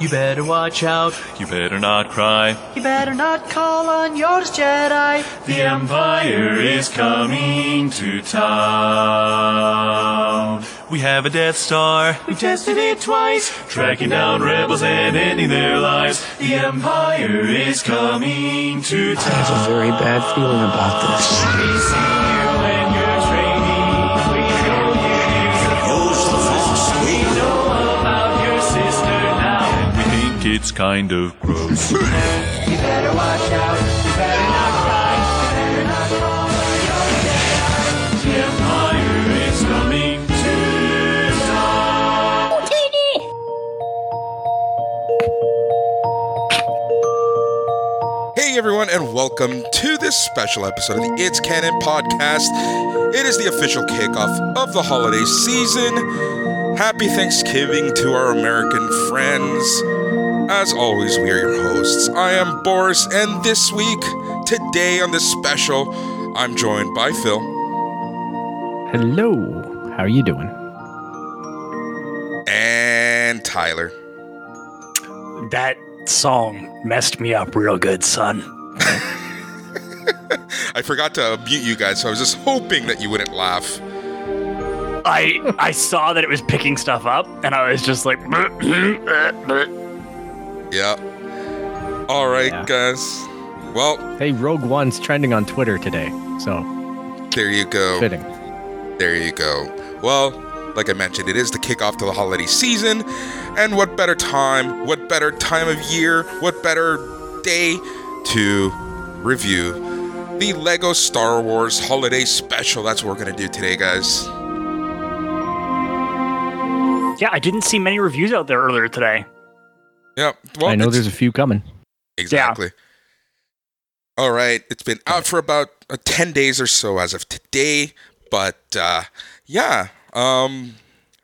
You better watch out. You better not cry. You better not call on yours Jedi. The Empire is coming to town. We have a Death Star. We've tested it twice. Tracking down rebels and ending their lives. The Empire is coming to town. I have a very bad feeling about this. Coming to town. Hey everyone, and welcome to this special episode of the It's Canon podcast. It is the official kickoff of the holiday season. Happy Thanksgiving to our American friends. As always, we are your hosts. I am Boris, and this week, today on this special, I'm joined by Phil Hello. How are you doing? and Tyler. That song messed me up real good, son. I forgot to mute you guys, so I was just hoping that you wouldn't laugh. I I saw that it was picking stuff up, and I was just like, uh, uh, Yeah. All right, Yeah. guys. Well, Hey, Rogue One's trending on Twitter today, so there you go. fitting. There you go. Well, like I mentioned, it is the kickoff to the holiday season, and what better time, what better time of year, what better day to review the Lego Star Wars Holiday Special. That's what we're gonna do today, guys. yeah, I didn't see many reviews out there earlier today. Yep. Well, I know there's a few coming. Exactly. All right. It's been out for about uh, 10 days or so as of today. But uh, yeah, um,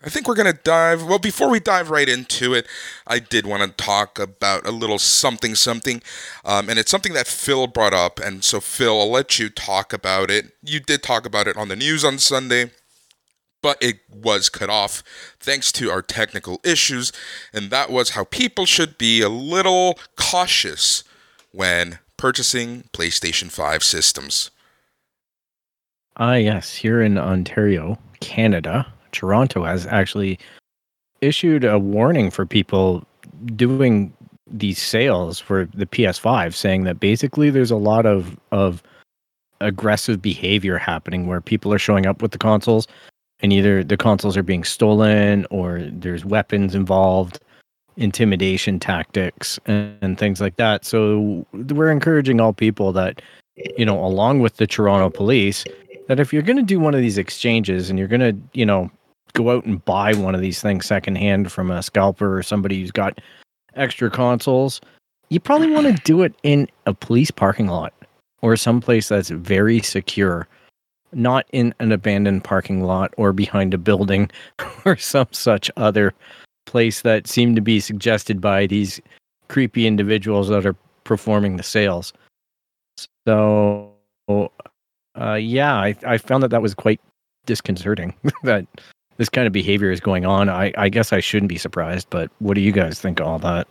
I think we're going to dive. Well, before we dive right into it, I did want to talk about a little something, something. Um, and it's something that Phil brought up. And so, Phil, I'll let you talk about it. You did talk about it on the news on Sunday but it was cut off thanks to our technical issues, and that was how people should be a little cautious when purchasing PlayStation 5 systems. Ah, yes, here in Ontario, Canada, Toronto has actually issued a warning for people doing these sales for the PS5, saying that basically there's a lot of of aggressive behavior happening where people are showing up with the consoles and either the consoles are being stolen or there's weapons involved intimidation tactics and, and things like that. So we're encouraging all people that you know along with the toronto police that if you're going to do one of these exchanges and you're going to you know go out and buy one of these things secondhand from a scalper or somebody who's got extra consoles you probably want to do it in a police parking lot or someplace that's very secure not in an abandoned parking lot or behind a building or some such other place that seem to be suggested by these creepy individuals that are performing the sales. So, uh, yeah, I, I found that that was quite disconcerting that this kind of behavior is going on. I, I guess I shouldn't be surprised, but what do you guys think of all that?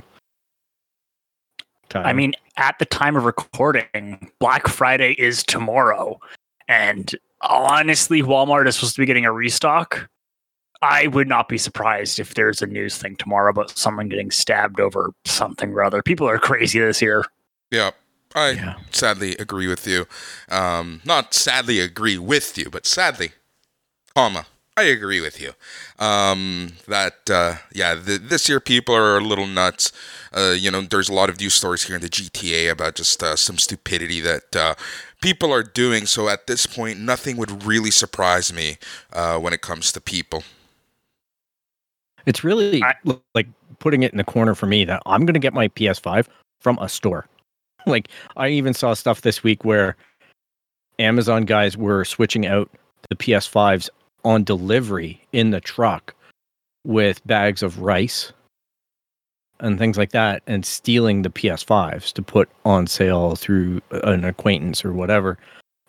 I mean, at the time of recording, Black Friday is tomorrow, and honestly, Walmart is supposed to be getting a restock. I would not be surprised if there's a news thing tomorrow about someone getting stabbed over something or other. People are crazy this year. Yeah, I Yeah. sadly agree with you. Um, not sadly agree with you, but sadly, comma, I agree with you. Um, that uh, yeah, th- this year people are a little nuts. Uh, you know, there's a lot of news stories here in the GTA about just uh, some stupidity that uh, people are doing. So at this point, nothing would really surprise me uh, when it comes to people. It's really I- l- like putting it in the corner for me that I'm going to get my PS5 from a store. like I even saw stuff this week where Amazon guys were switching out the PS5s on delivery in the truck with bags of rice and things like that and stealing the PS5s to put on sale through an acquaintance or whatever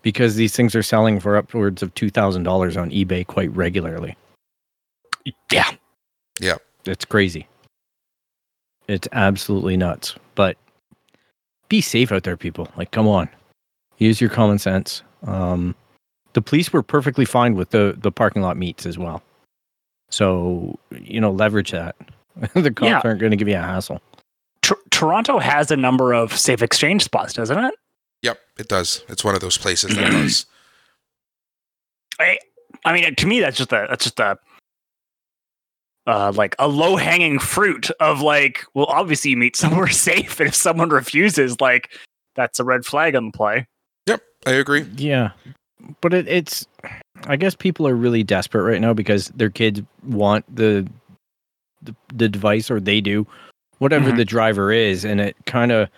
because these things are selling for upwards of $2,000 on eBay quite regularly. Yeah. Yeah. It's crazy. It's absolutely nuts. But be safe out there, people. Like, come on, use your common sense. Um, the police were perfectly fine with the the parking lot meets as well. So you know, leverage that. the cops Yeah. aren't going to give you a hassle. Tor- Toronto has a number of safe exchange spots, doesn't it? Yep, it does. It's one of those places that does. I, I mean, to me, that's just a that's just a uh, like a low hanging fruit of like, well, obviously you meet somewhere safe, and if someone refuses, like, that's a red flag on the play. Yep, I agree. Yeah, but it, it's. I guess people are really desperate right now because their kids want the the, the device, or they do, whatever Mhm. the driver is, and it kind of,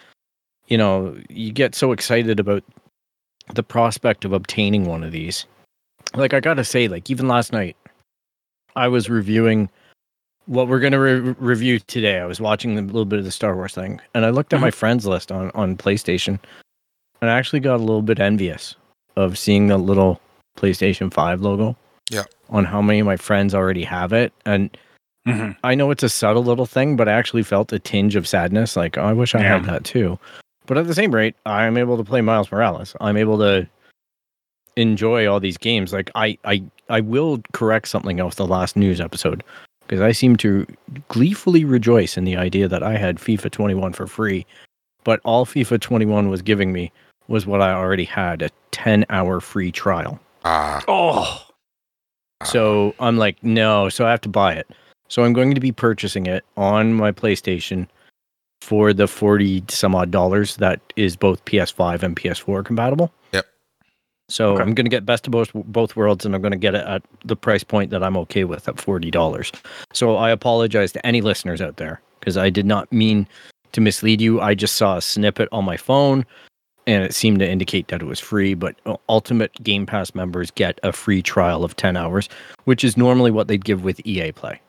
you know, you get so excited about the prospect of obtaining one of these. Like I gotta say, like even last night, I was reviewing what we're gonna re- review today. I was watching a little bit of the Star Wars thing, and I looked at my friends list on on PlayStation, and I actually got a little bit envious of seeing the little PlayStation Five logo. Yeah. On how many of my friends already have it, and Mm-hmm. I know it's a subtle little thing, but I actually felt a tinge of sadness. Like, oh, I wish I had that too. But at the same rate, I'm able to play Miles Morales. I'm able to enjoy all these games. Like, I, I, I will correct something else the last news episode because I seem to gleefully rejoice in the idea that I had FIFA 21 for free, but all FIFA 21 was giving me was what I already had a 10 hour free trial. Ah, Oh, So I'm like, no, so I have to buy it. So I'm going to be purchasing it on my PlayStation for the 40 some odd dollars that is both PS5 and PS4 compatible. Yep. So Okay. I'm going to get best of both both worlds and I'm going to get it at the price point that I'm okay with at $40. So I apologize to any listeners out there because I did not mean to mislead you. I just saw a snippet on my phone and it seemed to indicate that it was free, but uh, Ultimate Game Pass members get a free trial of 10 hours, which is normally what they'd give with EA Play.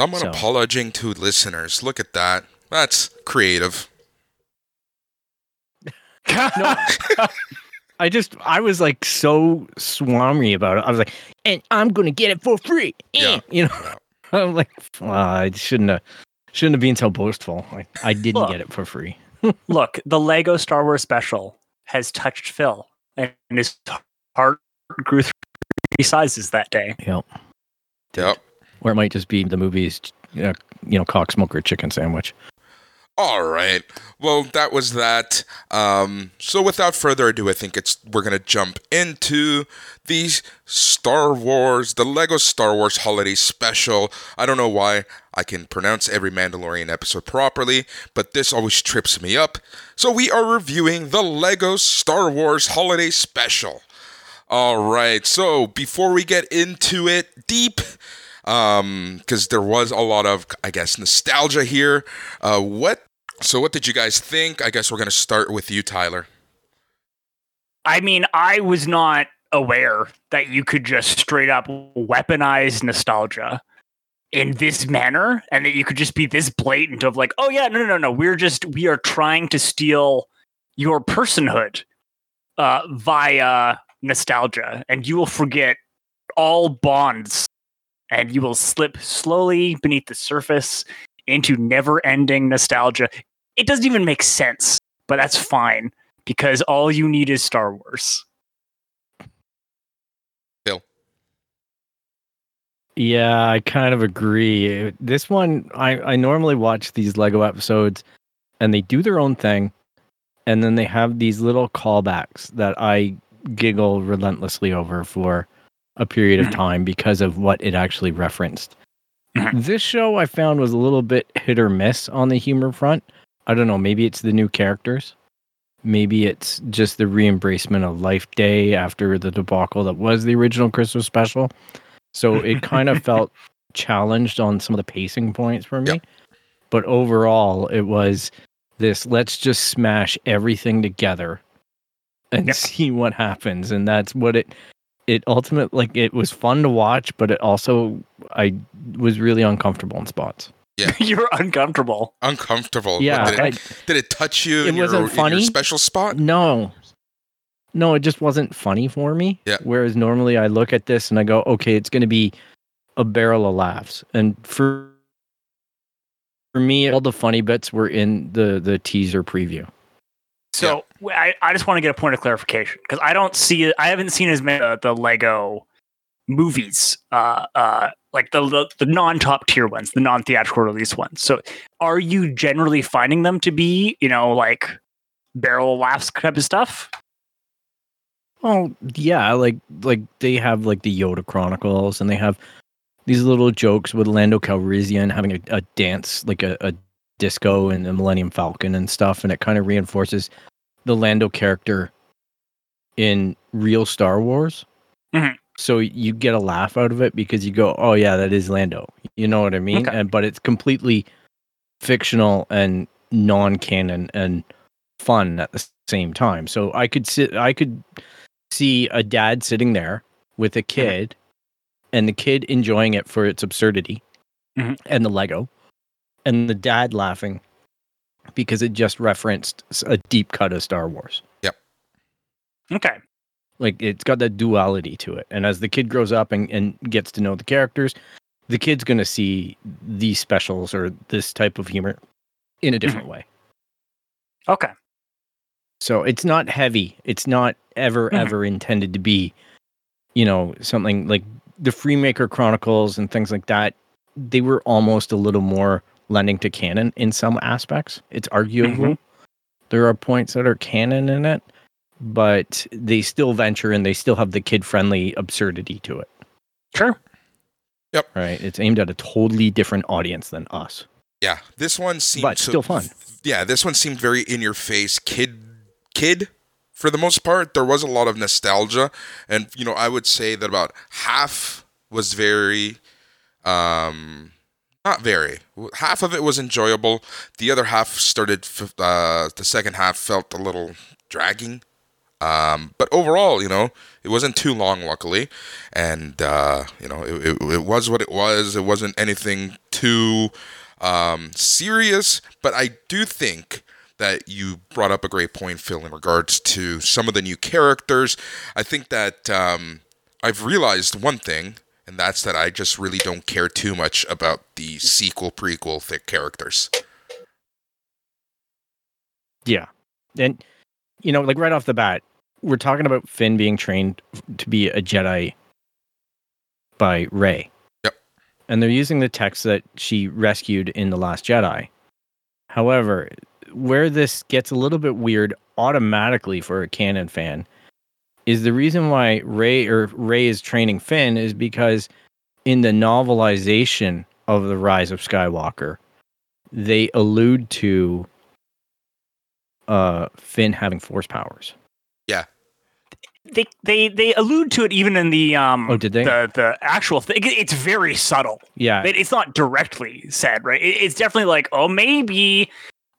someone so- apologizing to listeners. Look at that. That's creative. No, I just, I was like so swami about it. I was like, and I'm going to get it for free. Yeah. Eh, You know, I'm like, "Ah, I shouldn't have, shouldn't have been so boastful. I, I didn't get it for free. Look, the Lego Star Wars special has touched Phil, and his heart grew three sizes that day. Yep. Yep. Or it might just be the movie's, uh, you know, cock smoker chicken sandwich. All right. Well, that was that. Um, so without further ado, I think it's we're gonna jump into the Star Wars, the Lego Star Wars Holiday Special. I don't know why I can pronounce every Mandalorian episode properly, but this always trips me up. So we are reviewing the Lego Star Wars Holiday Special. All right. So before we get into it deep, um, because there was a lot of, I guess, nostalgia here. Uh, what? So what did you guys think? I guess we're gonna start with you, Tyler. I mean, I was not aware that you could just straight up weaponize nostalgia in this manner and that you could just be this blatant of like, oh yeah, no, no, no, no. We're just we are trying to steal your personhood uh via nostalgia and you will forget all bonds and you will slip slowly beneath the surface into never-ending nostalgia. It doesn't even make sense, but that's fine because all you need is Star Wars. Bill. Yeah, I kind of agree. This one, I, I normally watch these Lego episodes and they do their own thing. And then they have these little callbacks that I giggle relentlessly over for a period of Mhm. time because of what it actually referenced. Mhm. This show I found was a little bit hit or miss on the humor front. I don't know. Maybe it's the new characters. Maybe it's just the re-embracement of Life Day after the debacle that was the original Christmas special. So it kind of felt challenged on some of the pacing points for me. Yep. But overall, it was this let's just smash everything together and Yep. see what happens. And that's what it it ultimately like it was fun to watch, but it also I was really uncomfortable in spots. Yeah. You're uncomfortable. Uncomfortable. Yeah, did, I, it, did it touch you It in, your, wasn't in your funny. special spot? No. No, it just wasn't funny for me. Yeah. Whereas normally I look at this and I go, okay, it's going to be a barrel of laughs. And for for me, all the funny bits were in the the teaser preview. So I, I just want to get a point of clarification because I don't see. I haven't seen as many uh, the Lego movies, uh, uh, like the the, the non top tier ones, the non theatrical release ones. So are you generally finding them to be, you know, like barrel laughs type of stuff? Oh yeah, like like they have like the Yoda Chronicles, and they have these little jokes with Lando Calrissian having a, a dance, like a, a disco and the Millennium Falcon and stuff, and it kind of reinforces the Lando character in real Star Wars. Mhm. So you get a laugh out of it because you go, "Oh yeah, that is Lando." You know what I mean? Okay. And but it's completely fictional and non-canon and fun at the same time. So I could sit, I could see a dad sitting there with a kid, and the kid enjoying it for its absurdity Mhm. and the Lego, and the dad laughing because it just referenced a deep cut of Star Wars. Yep. Okay. Like it's got that duality to it. And as the kid grows up and, and gets to know the characters, the kid's gonna see these specials or this type of humor in a different way. Okay. So it's not heavy. It's not ever, Mhm. ever intended to be, you know, something like the Freemaker Chronicles and things like that. They were almost a little more lending to canon in some aspects. It's arguable. There are points that are canon in it, but they still venture and they still have the kid friendly absurdity to it. Sure. Yep. Right. It's aimed at a totally different audience than us. Yeah, this one seemed But so- still fun. Yeah, this one seemed very in your face, kid, kid. For the most part, there was a lot of nostalgia, and you know, I would say that about half was very, um, not very. Half of it was enjoyable. The other half started. Uh, the second half felt a little dragging. Um, but overall, you know, it wasn't too long, luckily, and uh, you know, it, it, it was what it was. It wasn't anything too um, serious, but I do think that you brought up a great point, Phil, in regards to some of the new characters. I think that um, I've realized one thing, and that's that I just really don't care too much about the sequel, prequel thick characters. Yeah. And, you know, like right off the bat, we're talking about Finn being trained to be a Jedi by Rey. Yep. And they're using the text that she rescued in The Last Jedi. However, where this gets a little bit weird automatically for a canon fan is the reason why Ray or Ray is training Finn is because in the novelization of The Rise of Skywalker, they allude to uh Finn having force powers. Yeah. They they they allude to it even in the um Oh, did they? the the actual thing. It's very subtle. Yeah. It- It's not directly said, right? It- It's definitely like, oh, maybe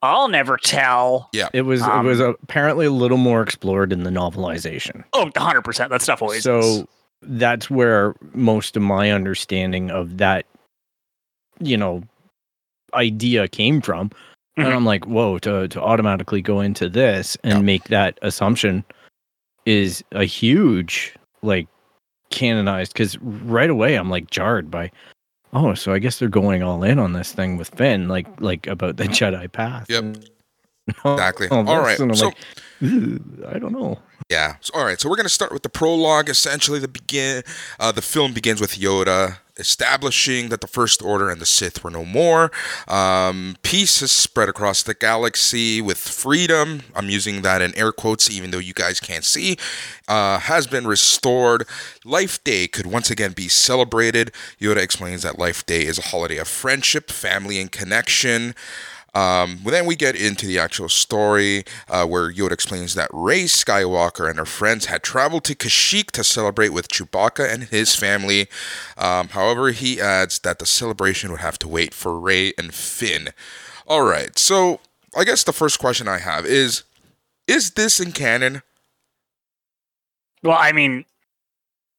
I'll never tell. Yeah. It was Um, it was apparently a little more explored in the novelization. Oh, 100 percent. That stuff always. so is. that's where most of my understanding of that you know idea came from. Mhm. And I'm like, whoa, to to automatically go into this and Yeah. make that assumption is a huge like canonized because right away I'm like jarred by oh, so I guess they're going all in on this thing with Finn, like like about the Jedi path. Yep. and Exactly. all All right. So like, I don't know. Yeah. So, all right. So we're gonna start with the prologue. Essentially, the begin. Uh, the film begins with Yoda establishing that the First Order and the Sith were no more. Um, peace has spread across the galaxy with freedom. I'm using that in air quotes, even though you guys can't see. Uh, has been restored. Life Day could once again be celebrated. Yoda explains that Life Day is a holiday of friendship, family, and connection. Um, well, then we get into the actual story uh, where Yoda explains that Rey Skywalker and her friends had traveled to Kashyyyk to celebrate with Chewbacca and his family. Um, however, he adds that the celebration would have to wait for Rey and Finn. All right, so I guess the first question I have is Is this in canon? well, I mean,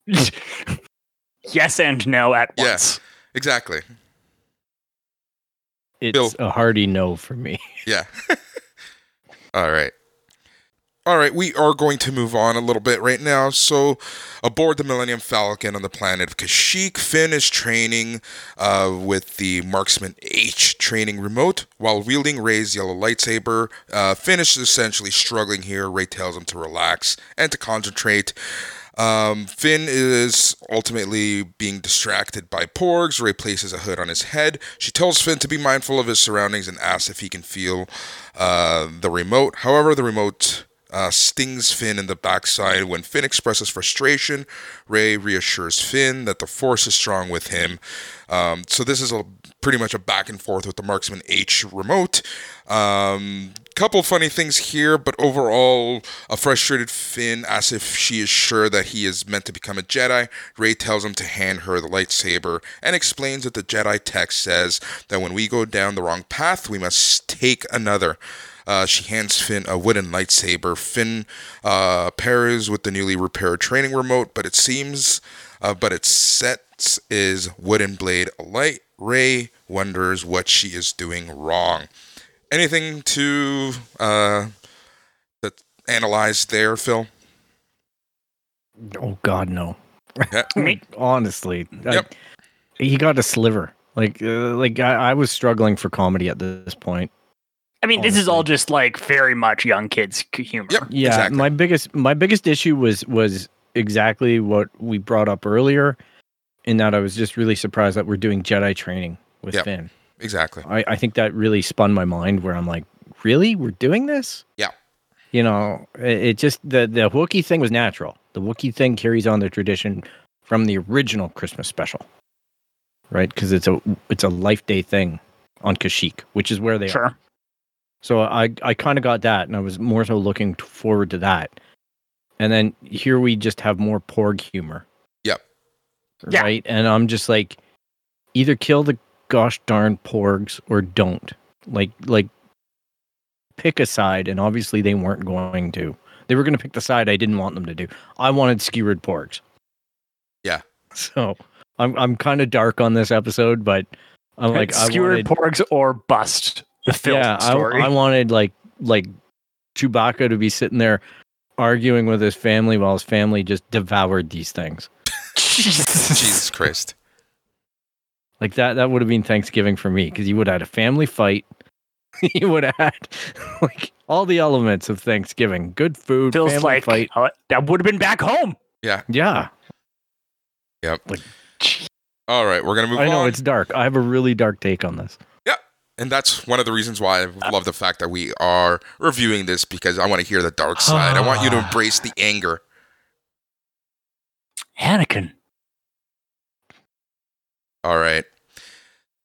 yes and no at Yeah. once. Exactly. It's Bill. a hearty no for me. Yeah. All right. All right, we are going to move on a little bit right now. So, aboard the Millennium Falcon on the planet of Kashyyyk, Finn is training uh, with the Marksman H training remote while wielding Rey's yellow lightsaber. Uh, Finn is essentially struggling here. Rey tells him to relax and to concentrate. Um, Finn is ultimately being distracted by Porgs. Rey places a hood on his head. She tells Finn to be mindful of his surroundings and asks if he can feel uh, the remote. However, the remote uh, stings Finn in the backside. When Finn expresses frustration, Rey reassures Finn that the Force is strong with him. Um, so this is a pretty much a back and forth with the Marksman H remote. Um, couple funny things here, but overall, a frustrated Finn asks if she is sure that he is meant to become a Jedi. Rey tells him to hand her the lightsaber and explains that the Jedi text says that when we go down the wrong path, we must take another. Uh, she hands Finn a wooden lightsaber. Finn uh, pairs with the newly repaired training remote, but it seems, uh, but its sets is wooden blade light. Rey wonders what she is doing wrong. Anything to uh, that analyze there, Phil? Oh God, no. Yeah. Me- Honestly, I- he got a sliver. Like, uh, like I, I was struggling for comedy at this point. I mean, this is all just like very much young kids humor. Yep. Yeah, Exactly. my biggest my biggest issue was was exactly what we brought up earlier, in that I was just really surprised that we're doing Jedi training with Yep. Finn. Exactly. I, I think that really spun my mind where I'm like, really? We're doing this? Yeah. You know, it, it just the the Wookiee thing was natural. The Wookiee thing carries on the tradition from the original Christmas special. Right? Because it's a it's a life day thing on Kashyyyk, which is where they are. So I I kind of got that, and I was more so looking forward to that. And then here we just have more Porg humor. Yep. Yeah. Right, and I'm just like, either kill the gosh darn Porgs or don't. Like like, pick a side, and obviously they weren't going to. They were going to pick the side I didn't want them to do. I wanted skewered Porgs. Yeah. So I'm I'm kind of dark on this episode, but I'm like I skewered wanted, porgs or bust the film yeah, story. I, wanted like like Chewbacca to be sitting there arguing with his family while his family just devoured these things. Jesus Christ. Like that that would have been Thanksgiving for me because you would have had a family fight. you would have had like all the elements of Thanksgiving. Good food, Feels family like fight. uh, that would have been back home. Yeah. Yeah. Yep. Like, all right, we're gonna move I know it's dark. I have a really dark take on this. Yep. And that's one of the reasons why I love the fact that we are reviewing this because I want to hear the dark side. I want you to embrace the anger. Anakin. All right.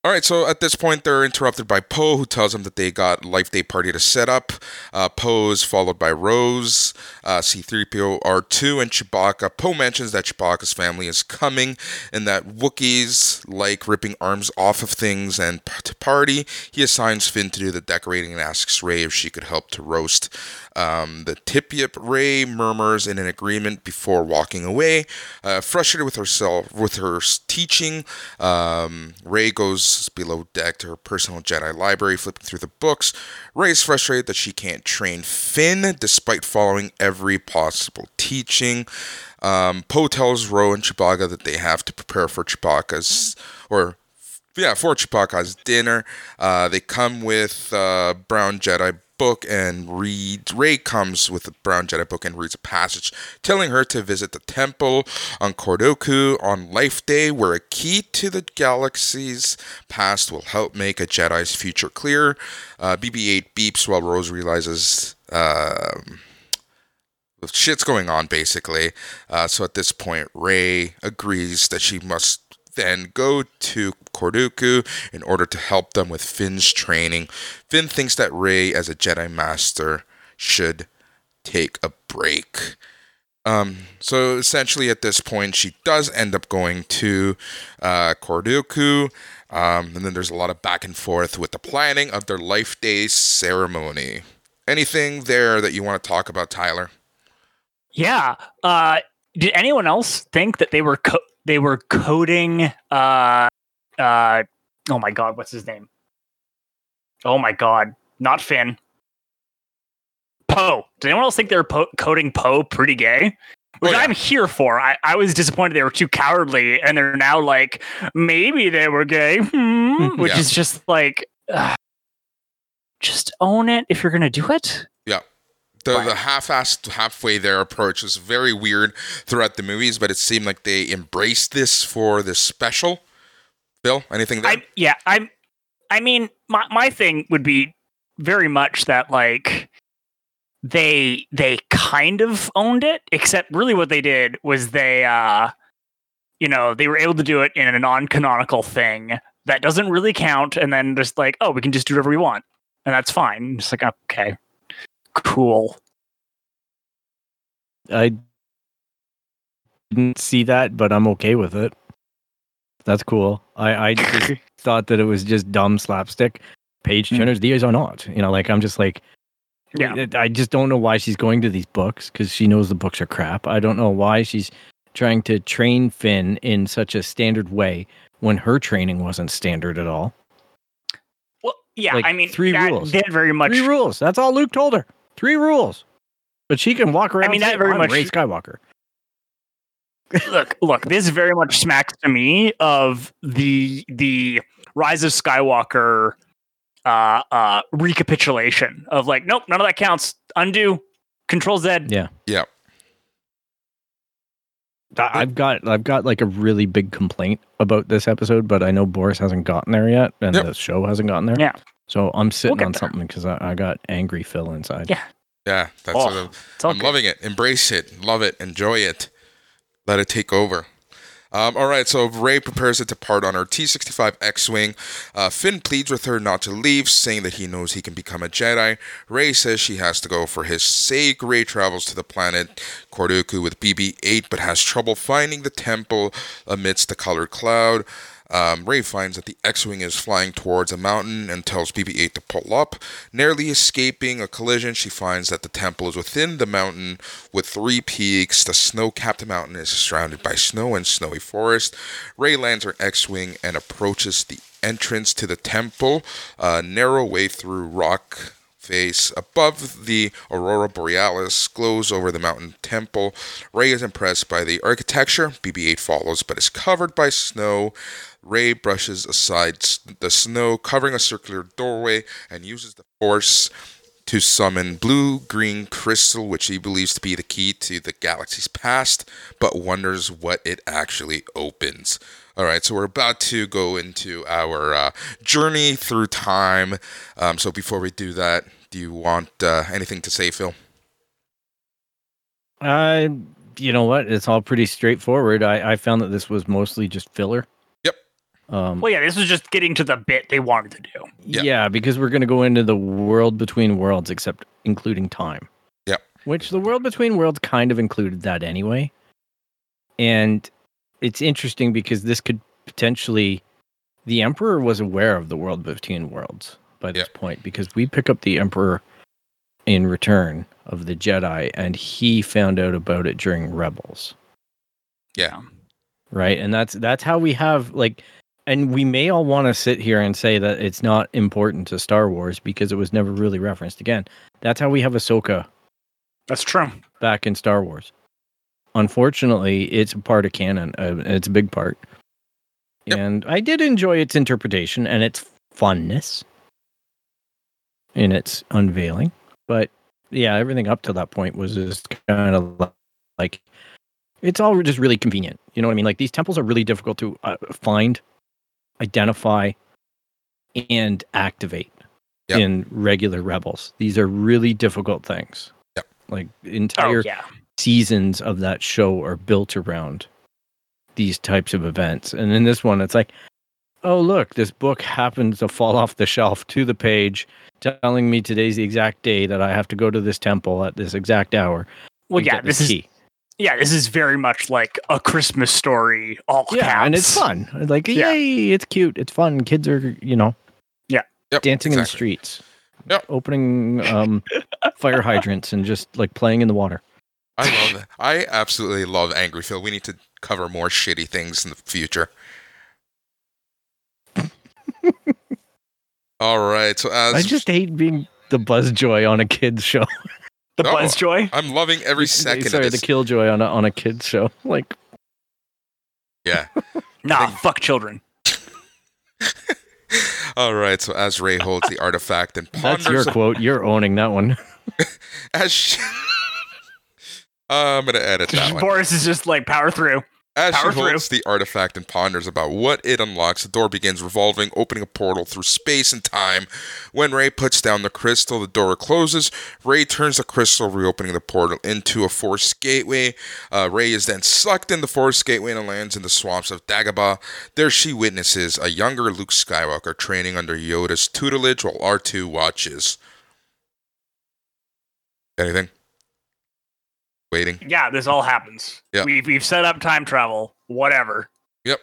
All right, so at this point, they're interrupted by Poe, who tells them that they got Life Day party to set up. Uh, Poe followed by Rose, uh, C3PO, R2, and Chewbacca. Poe mentions that Chewbacca's family is coming and that Wookiees like ripping arms off of things and p- to party. He assigns Finn to do the decorating and asks Rey if she could help to roast um, the tip yip. Rey murmurs in an agreement before walking away. Uh, frustrated with herself, with her teaching, um, Rey goes below deck to her personal Jedi library, flipping through the books. Rey is frustrated that she can't train Finn despite following every possible teaching. Um, Poe tells Ro and Chewbacca that they have to prepare for Chewbacca's, or yeah, for Chewbacca's dinner. Uh, they come with uh, Brown Jedi book and read. Rey comes with a Brown Jedi book and reads a passage telling her to visit the temple on Kordoku on Life Day, where a key to the galaxy's past will help make a Jedi's future clear. Uh, BB-8 beeps while Rose realizes. Um, shit's going on basically. Uh, so at this point, Rey agrees that she must then go to Kordoku in order to help them with Finn's training. Finn thinks that Rey, as a Jedi Master, should take a break. Um, so essentially, at this point, she does end up going to uh, Kordoku. Um, and then there's a lot of back and forth with the planning of their Life Day ceremony. Anything there that you want to talk about, Tyler? Yeah. Uh, did anyone else think that they were co- they were coding? Uh, uh, oh my god, what's his name? Oh my god, not Finn. Poe. Does anyone else think they're po- coding Poe pretty gay? Which Oh, yeah. I'm here for. I, I was disappointed they were too cowardly, and they're now like maybe they were gay, hmm? which Yeah. is just like, just own it if you're gonna do it. The, Right. the half-assed halfway there approach was very weird throughout the movies, but it seemed like they embraced this for this special. Bill, anything there? I yeah, I'm. I mean, my my thing would be very much that like they they kind of owned it, except really what they did was they uh you know they were able to do it in a non-canonical thing that doesn't really count, and then just like oh we can just do whatever we want, and that's fine. Just like okay, cool. I didn't see that, but I'm okay with it. That's cool. I, I just thought that it was just dumb slapstick. Page Hmm. turners, these are not. You know, like I'm just like, Yeah. I just don't know why she's going to these books because she knows the books are crap. I don't know why she's trying to train Finn in such a standard way when her training wasn't standard at all. Well, yeah, Like, I mean three that rules. did very much Three rules. That's all Luke told her. Three rules. But she can walk around. I mean, that very much- Rey Skywalker. look look this very much smacks to me of the the rise of skywalker uh uh recapitulation of like nope none of that counts undo control z Yeah. yeah. I- I've got I've got like a really big complaint about this episode, but I know Boris hasn't gotten there yet, and Yep. the show hasn't gotten there. Yeah. So I'm sitting get on there. something because I, I got angry Phil inside. Yeah. Yeah, that's Oh, I'm- I'm loving it. Embrace it. Love it. Enjoy it. Let it take over. Um, all right, so Rey prepares to depart on her T-65 X-wing. Uh, Finn pleads with her not to leave, saying that he knows he can become a Jedi. Rey says she has to go for his sake. Rey travels to the planet Kordoku with BB-8, but has trouble finding the temple amidst the colored cloud. Um, Rey finds that the X-wing is flying towards a mountain and tells BB-8 to pull up. Narrowly escaping a collision, she finds that the temple is within the mountain with three peaks. The snow-capped mountain is surrounded by snow and snowy forest. Rey lands her X-wing and approaches the entrance to the temple, a narrow way through rock face above the aurora borealis glows over the mountain temple Rey is impressed by the architecture. Bb8 follows but is covered by snow. Rey brushes aside the snow covering a circular doorway and uses the force to summon blue green crystal which he believes to be the key to the galaxy's past but wonders what it actually opens. All right, so we're about to go into our uh, journey through time. Um, so before we do that, do you want uh, anything to say, Phil? Uh, you know what? It's all pretty straightforward. I, I found that this was mostly just filler. Yep. Um, well yeah this was just getting to the bit they wanted to do Yeah. yeah. because we're going to go into the world between worlds, except including time. Yep. Which the world between worlds kind of included that anyway. And it's interesting because this could potentially. The Emperor was aware of the world between worlds by this Yep. point because we pick up the Emperor in Return of the Jedi, and he found out about it during Rebels Yeah. right and that's that's how we have like and we may all want to sit here and say that it's not important to Star Wars because it was never really referenced again. That's how we have Ahsoka that's true back in Star Wars. Unfortunately, it's a part of canon. Uh, it's a big part, Yep. and I did enjoy its interpretation and its funness in its unveiling. But yeah, everything up to that point was just kind of like it's all just really convenient. You know what I mean? Like these temples are really difficult to uh, find, identify, and activate Yep. in regular rebels. These are really difficult things. Yep. Like oh entire yeah seasons of that show are built around these types of events. And in this one, it's like, oh, look, this book happens to fall off the shelf to the page, telling me today's the exact day that I have to go to this temple at this exact hour. well yeah this the is yeah this is very much like a christmas story all yeah, caps. and it's fun. Like, Yeah. yay, it's cute, it's fun. Kids are, you know, Yep. dancing in the streets, Yep. opening um, fire hydrants, and just like playing in the water. I love that. I absolutely love Angry Phil. We need to cover more shitty things in the future. All right. So as I just hate being the buzz joy on a kids show. The No. Buzz Joy. I'm loving every second Sorry, of the this. killjoy on a on a kids show. Like yeah. Nah, fuck children. All right. So as Rey holds the artifact and ponders, that's your quote. You're owning that one. as she, I'm gonna edit that one. Boris is just like power through. As she Power through. holds the artifact and ponders about what it unlocks, the door begins revolving, opening a portal through space and time. When Rey puts down the crystal, the door closes. Rey turns the crystal, reopening the portal into a force gateway. Uh, Rey is then sucked in the force gateway and lands in the swamps of Dagobah. There she witnesses a younger Luke Skywalker training under Yoda's tutelage while R2 watches. Anything? Waiting. Yeah, this all happens. Yeah. We've, we've set up time travel. Whatever. Yep.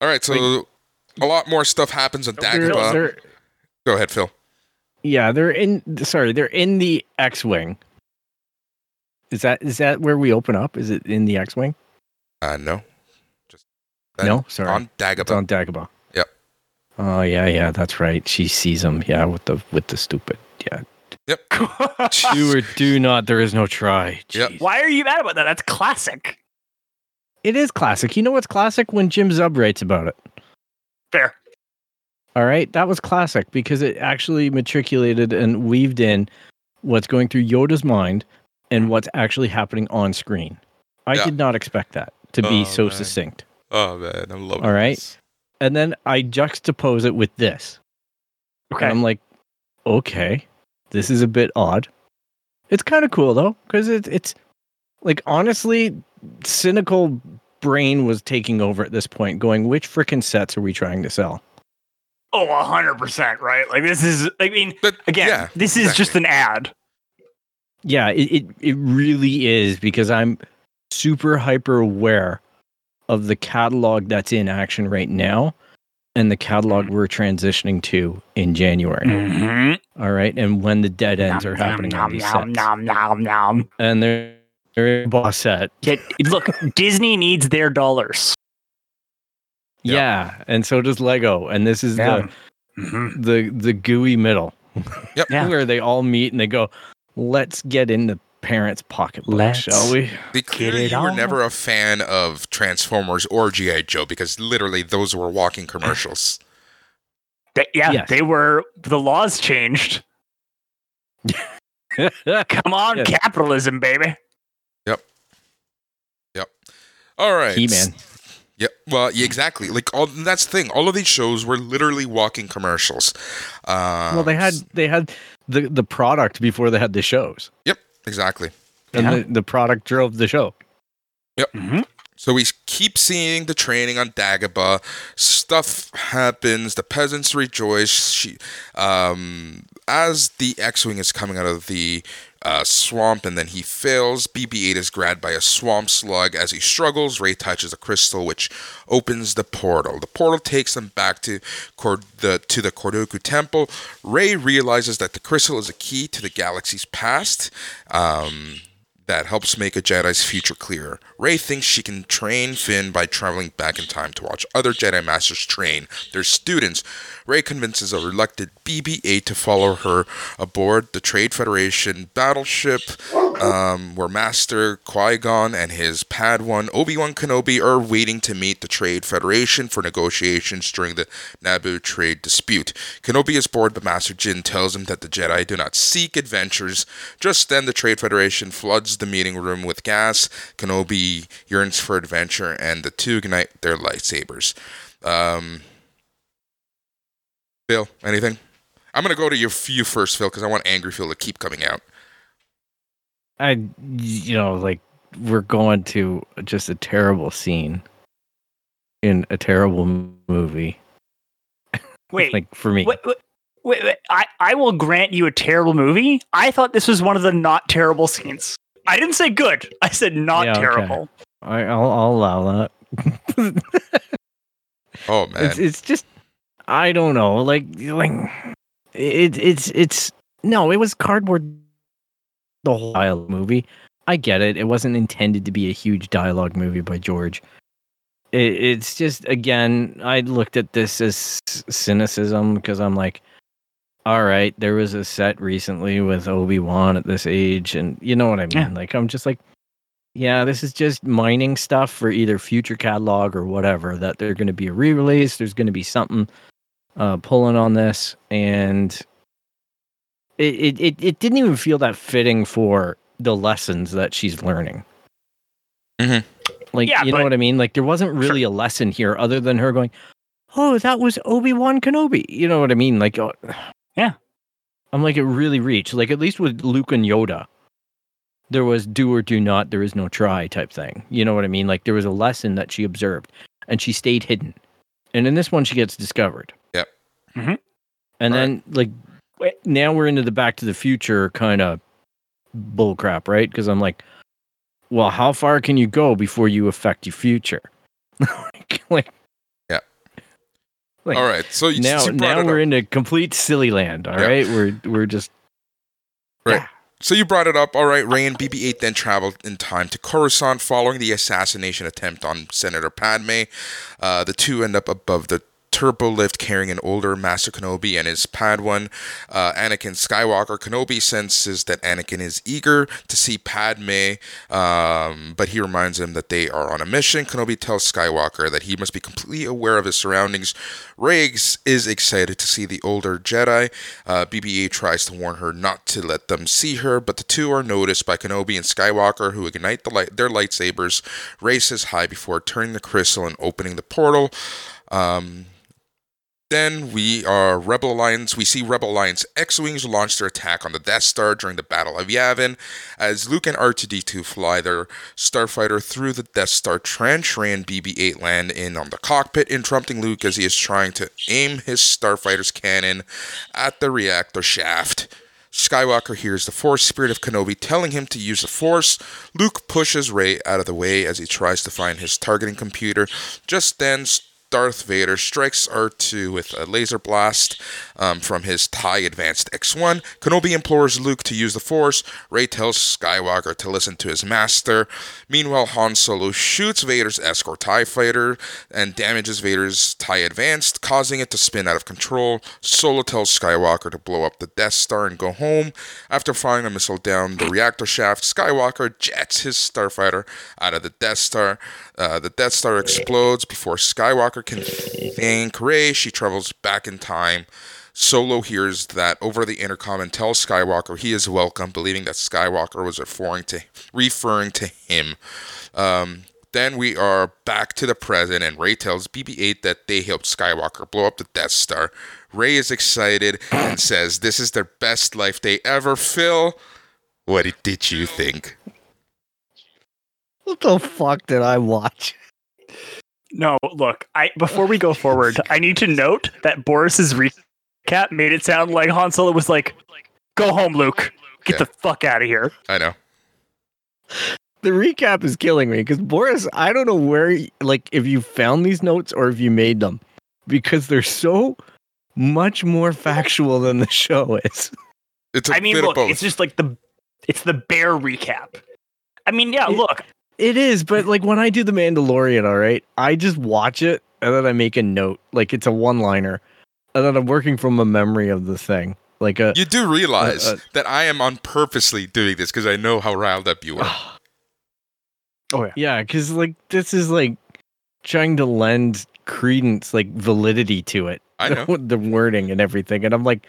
All right, so a lot more stuff happens on They're- Dagobah. they're- Go ahead, Phil. yeah, they're in. Sorry, they're in the X-wing. Is that is that where we open up? Is it in the X-wing? Uh, no. Just No, sorry. on It's Dagobah. on Dagobah. Yep. Oh yeah, yeah, that's right. She sees him. Yeah, with the with the stupid. Yeah. Do or do not. There is no try. Yep. Why are you mad about that? That's classic. It is classic. You know what's classic when Jim Zub writes about it. Fair. All right, that was classic because it actually matriculated and weaved in what's going through Yoda's mind and what's actually happening on screen. I Yeah. did not expect that to be Oh, so man. succinct. Oh man, I'm loving. This. All right. this. And then I juxtapose it with this. Okay. And I'm like, okay, this is a bit odd. It's kind of cool though, because it, it's like honestly, cynical brain was taking over at this point, going, which freaking sets are we trying to sell? oh, 100%, right? Like, this is, I mean, But again, yeah, this is just an ad. Yeah, it, it it really is because I'm super hyper aware of the catalog that's in action right now and the catalog we're transitioning to in January. Mm-hmm. All right, and when the dead ends are happening on these sets. nom, nom, nom. and they're they're a boss set. Get, look, Disney needs their dollars. Yeah. Yeah. and so does Lego, and this is the the the gooey middle Yep. Yeah. where they all meet and they go, "Let's get in the parents' pocketbook, Let's- shall we?" Be clear, it you were never a fan of Transformers or GI Joe because literally those were walking commercials. They- yeah, Yes. they were, the laws changed. Come on, Yes. capitalism, baby. Yep. Yep. All right, He-Man. Yep. Well, yeah, exactly. Like all that's the thing. All of these shows were literally walking commercials. Uh, Well, they had they had the the product before they had the shows, Yep. Exactly. and Yeah. the, the product drove the show. Mhm. So we keep seeing the training on Dagobah. Stuff happens. The peasants rejoice. She, um, as the X-wing is coming out of the uh, swamp, and then he fails. BB-8 is grabbed by a swamp slug. As he struggles, Rey touches a crystal, which opens the portal. The portal takes them back to Cord- the to the Kordoku Temple. Rey realizes that the crystal is a key to the galaxy's past. Um, that helps make a Jedi's future clearer. Rey thinks she can train Finn by traveling back in time to watch other Jedi Masters train their students. Rey convinces a reluctant BB-8 to follow her aboard the Trade Federation battleship, um, where Master Qui-Gon and his Padawan Obi-Wan Kenobi are waiting to meet the Trade Federation for negotiations during the Naboo trade dispute. Kenobi is bored, but Master Jinn tells him that the Jedi do not seek adventures. Just then, the Trade Federation floods the meeting room with gas. Kenobi yearns for adventure, and the two ignite their lightsabers. Um, Phil, anything? I'm gonna go to your you first, Phil, because I want Angry Phil to keep coming out. I, you know, like we're going to just a terrible scene in a terrible movie. Wait, Like for me, wait, wait, wait, wait. I, I will grant you a terrible movie. I thought this was one of the not terrible scenes. I didn't say good. I said not Yeah, okay. terrible. I, I'll, I'll allow that. Oh man, it's it's just I don't know, like like it it's it's no, it was cardboard the whole dialogue movie. I get it. It wasn't intended to be a huge dialogue movie by George. It, it's just again, I looked at this as cynicism because I'm like, all right, there was a set recently with Obi Wan at this age, and you know what I mean. Yeah. Like, I'm just like, yeah, this is just mining stuff for either future catalog or whatever. That they're going to be a re-release. There's going to be something uh, pulling on this, and it, it it it didn't even feel that fitting for the lessons that she's learning. Mhm. Like, Yeah, you know what I mean? Like, there wasn't really a lesson here other than her going, "Oh, that was Obi Wan Kenobi." You know what I mean? Like, oh, Yeah. I'm like, it really reached. Like, at least with Luke and Yoda, there was do or do not, there is no try type thing. You know what I mean? Like, there was a lesson that she observed, and she stayed hidden. And in this one, she gets discovered. Yep. Mhm. And All then, like, Wait. now we're into the Back to the Future kind of bullcrap, right? Because I'm like, well, how far can you go before you affect your future? like, like, Yeah. Like, All right. So you, now, you now we're into complete silly land. All Yeah. right, we're we're just Right. so you brought it up. All right. Rey and BB-8 then traveled in time to Coruscant following the assassination attempt on Senator Padme. Uh, the two end up above the turbo lift carrying an older Master Kenobi and his Padawan, uh, Anakin Skywalker. Kenobi senses that Anakin is eager to see Padme, um, but he reminds him that they are on a mission. Kenobi tells Skywalker that he must be completely aware of his surroundings. Riggs is excited to see the older Jedi. Uh, BB-8 tries to warn her not to let them see her, but the two are noticed by Kenobi and Skywalker, who ignite the light, their lightsabers, races high before turning the crystal and opening the portal. Um, then we are Rebel Alliance. We see Rebel Alliance X-wings launch their attack on the Death Star during the Battle of Yavin, as Luke and R2D2 fly their starfighter through the Death Star trench. Rey and BB-8 land in on the cockpit, interrupting Luke as he is trying to aim his starfighter's cannon at the reactor shaft. Skywalker hears the Force spirit of Kenobi telling him to use the Force. Luke pushes Rey out of the way as he tries to find his targeting computer. Just then, Darth Vader strikes R2 with a laser blast um, from his TIE Advanced X1. Kenobi implores Luke to use the Force. Rey tells Skywalker to listen to his master. Meanwhile, Han Solo shoots Vader's escort TIE fighter and damages Vader's TIE Advanced, causing it to spin out of control. Solo tells Skywalker to blow up the Death Star and go home. After firing a missile down the reactor shaft, Skywalker jets his starfighter out of the Death Star. Uh, the Death Star explodes before Skywalker can thank Rey. She travels back in time. Solo hears that over the intercom and tells Skywalker he is welcome, believing that Skywalker was referring to referring to him. Um, then we are back to the present, and Rey tells BB-8 that they helped Skywalker blow up the Death Star. Rey is excited and says, "This is their best life day ever." Phil, what did you think? What the fuck did I watch? No, look, I before we go forward, I need to note that Boris's recap made it sound like Han Solo was like, "Go home, Luke. Get Yeah. the fuck out of here." I know. The recap is killing me because Boris, I don't know where, like, if you found these notes or if you made them, because they're so much more factual than the show is. It's a I mean, bit look, of both. it's just like the it's the bear recap. I mean, yeah, look, It is, but like when I do The Mandalorian, all right, I just watch it and then I make a note, like it's a one-liner, and then I'm working from a memory of the thing, like a. you do realize uh, uh, that I am on purposely doing this because I know how riled up you are. oh yeah, Yeah, because like this is like trying to lend credence, like validity to it. I know. the wording and everything, and I'm like,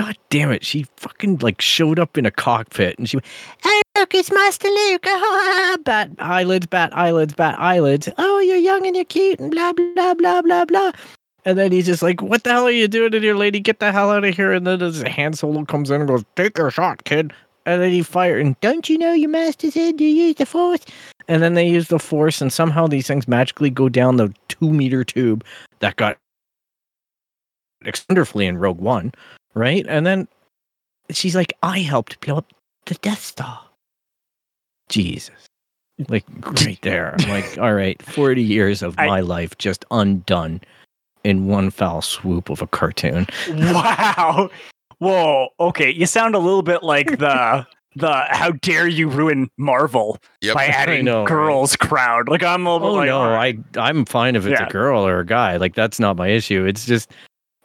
God damn it! She fucking like showed up in a cockpit, and she went, "Hey, look, it's Master Luke! Bat eyelids, bat eyelids, bat eyelids. Oh, you're young and you're cute, and blah blah blah blah blah." And then he's just like, "What the hell are you doing in here, lady? Get the hell out of here!" And then his Han Solo comes in and goes, "Take your shot, kid." And then he fired. And don't you know your master said to use the force? And then they use the force, and somehow these things magically go down the two meter tube that got wonderfully in Rogue One, right? And then she's like, "I helped blow up the Death Star." Jesus, like right there. I'm like, all right, forty years of I- my life just undone in one foul swoop of a cartoon. wow, whoa, okay, you sound a little bit like the the how dare you ruin Marvel Yep. by adding know, right? girls crowd. Like I'm a little Oh like, no, all right. I I'm fine if it's Yeah. a girl or a guy. Like that's not my issue. It's just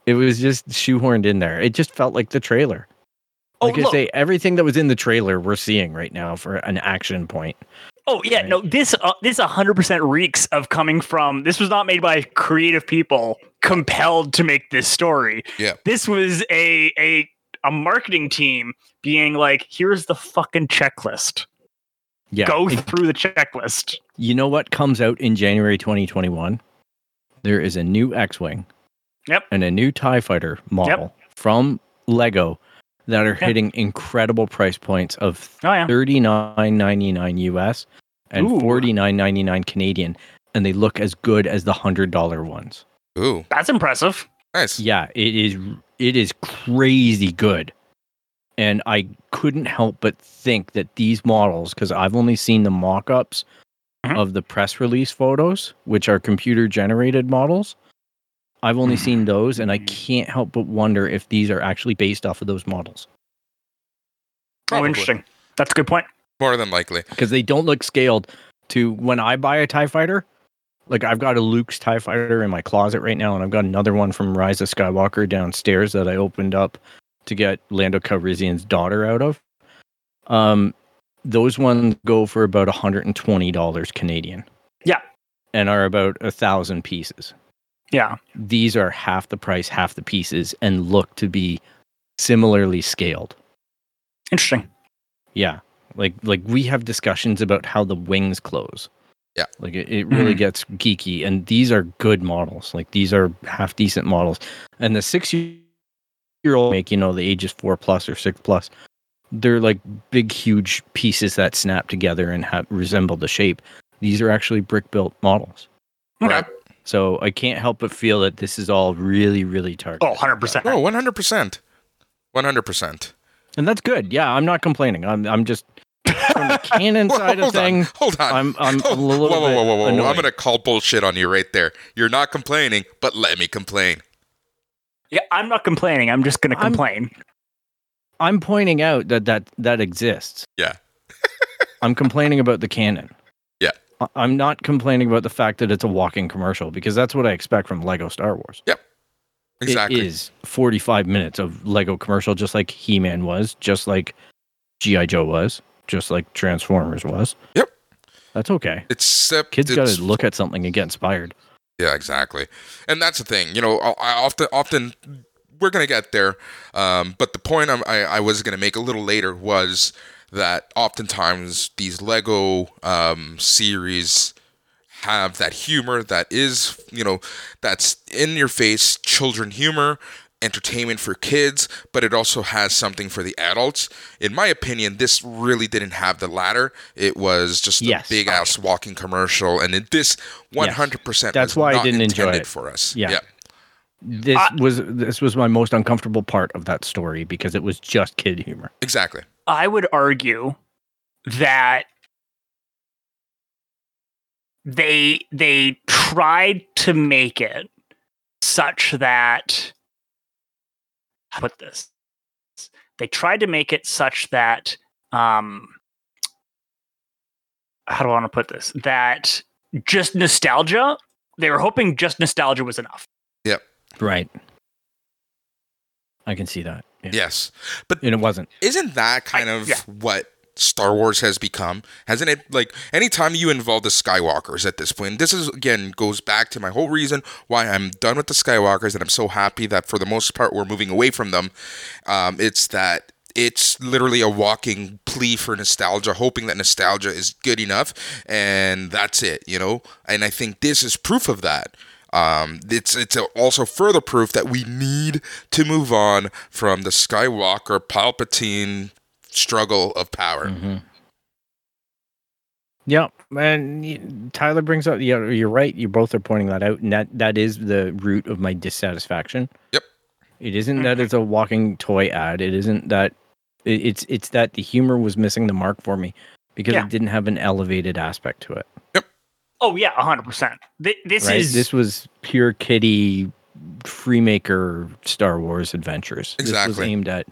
It was just shoehorned in there. It just felt like the trailer. Oh, Like I look. say, everything that was in the trailer we're seeing right now for an action point. Oh yeah, Right. no. This uh, this hundred percent reeks of coming from. This was not made by creative people compelled to make this story. Yeah. This was a a a marketing team being like, "Here's the fucking checklist. Yeah. Go through the checklist." you know what comes out in January 2021? There is a new X-wing. Yep. And a new TIE fighter model from Lego that are Yeah. hitting incredible price points of Oh yeah. $39.99 US and Ooh. $49.99 Canadian and they look as good as the $100 ones. Ooh, That's impressive. nice. Yeah, it is it is crazy good. And I couldn't help but think that these models cuz I've only seen the mock-ups Mhm. of the press release photos, which are computer generated models. I've only seen those and I Mhm. can't help but wonder if these are actually based off of those models Oh, interesting. That's a good point. More than likely. because they don't look scaled to when I buy a TIE fighter. Like I've got a Luke's TIE fighter in my closet right now, and I've got another one from Rise of Skywalker downstairs that I opened up to get Lando Calrissian's daughter out of. Um, those ones go for about $120 Canadian. Yeah. And are about a thousand pieces. Yeah. These are half the price, half the pieces, and look to be similarly scaled. Interesting. Yeah. Like like we have discussions about how the wings close. Yeah. Like it, it really Mhm. gets geeky and these are good models. Like these are half decent models. And the six year old make, you know, the ages four plus or six plus, they're like big, huge pieces that snap together and have resemble the shape. These are actually brick built models. Okay. Right. So I can't help but feel that this is all really, really targeted. Oh, 100%. Oh, 100%. 100%. And that's good. Yeah, I'm not complaining. I'm I'm just from the canon Whoa, side of hold things. on. Hold on. I'm I'm a little whoa, whoa, bit whoa, whoa, whoa. I'm going to call bullshit on you right there. You're not complaining, but let me complain. Yeah, I'm not complaining. I'm just going to complain. I'm pointing out that that that exists. Yeah. I'm complaining about the canon. I'm not complaining about the fact that it's a walking commercial because that's what I expect from Lego Star Wars. Yep. Exactly. It is 45 minutes of Lego commercial, just like He Man was, just like G.I. Joe was, just like Transformers was. Yep. That's okay. Except Kids got to look at something and get inspired. Yeah, exactly. And that's the thing. You know, I, often, often, we're gonna get there. Um, but the point I, I was gonna make a little later was that oftentimes these Lego um, series have that humor that is, you know, that's in your face children humor, entertainment for kids, but it also has something for the adults. In my opinion, this really didn't have the latter. It was just a big ass walking commercial, and it, this 100% That's was why I didn't enjoy it. for us. Yeah. yeah. This I- was this was my most uncomfortable part of that story because it was just kid humor. exactly. I would argue that they they tried to make it such that how put this they tried to make it such that um how do I want to put this that just nostalgia they were hoping just nostalgia was enough Yep. Right. I can see that. Yeah. Yes. But And it wasn't. isn't that kind I- of yeah. what Star Wars has become? Hasn't it? Like, anytime you involve the Skywalkers at this point, this is, again, goes back to my whole reason why I'm done with the Skywalkers and I'm so happy that for the most part we're moving away from them. Um, it's that it's literally a walking plea for nostalgia, hoping that nostalgia is good enough, and that's it, you know? And I think this is proof of that. Um, it's it's also further proof that we need to move on from the Skywalker Palpatine struggle of power. Mm-hmm. Yeah, and Tyler brings up. Yeah, you're right. You both are pointing that out, and that that is the root of my dissatisfaction. Yep. It isn't that it's a walking toy ad. It isn't that. It's it's that the humor was missing the mark for me because Yeah. it didn't have an elevated aspect to it. Oh yeah 100% Th- this right? is this was pure kiddie freemaker Star Wars adventures. This was Exactly. aimed at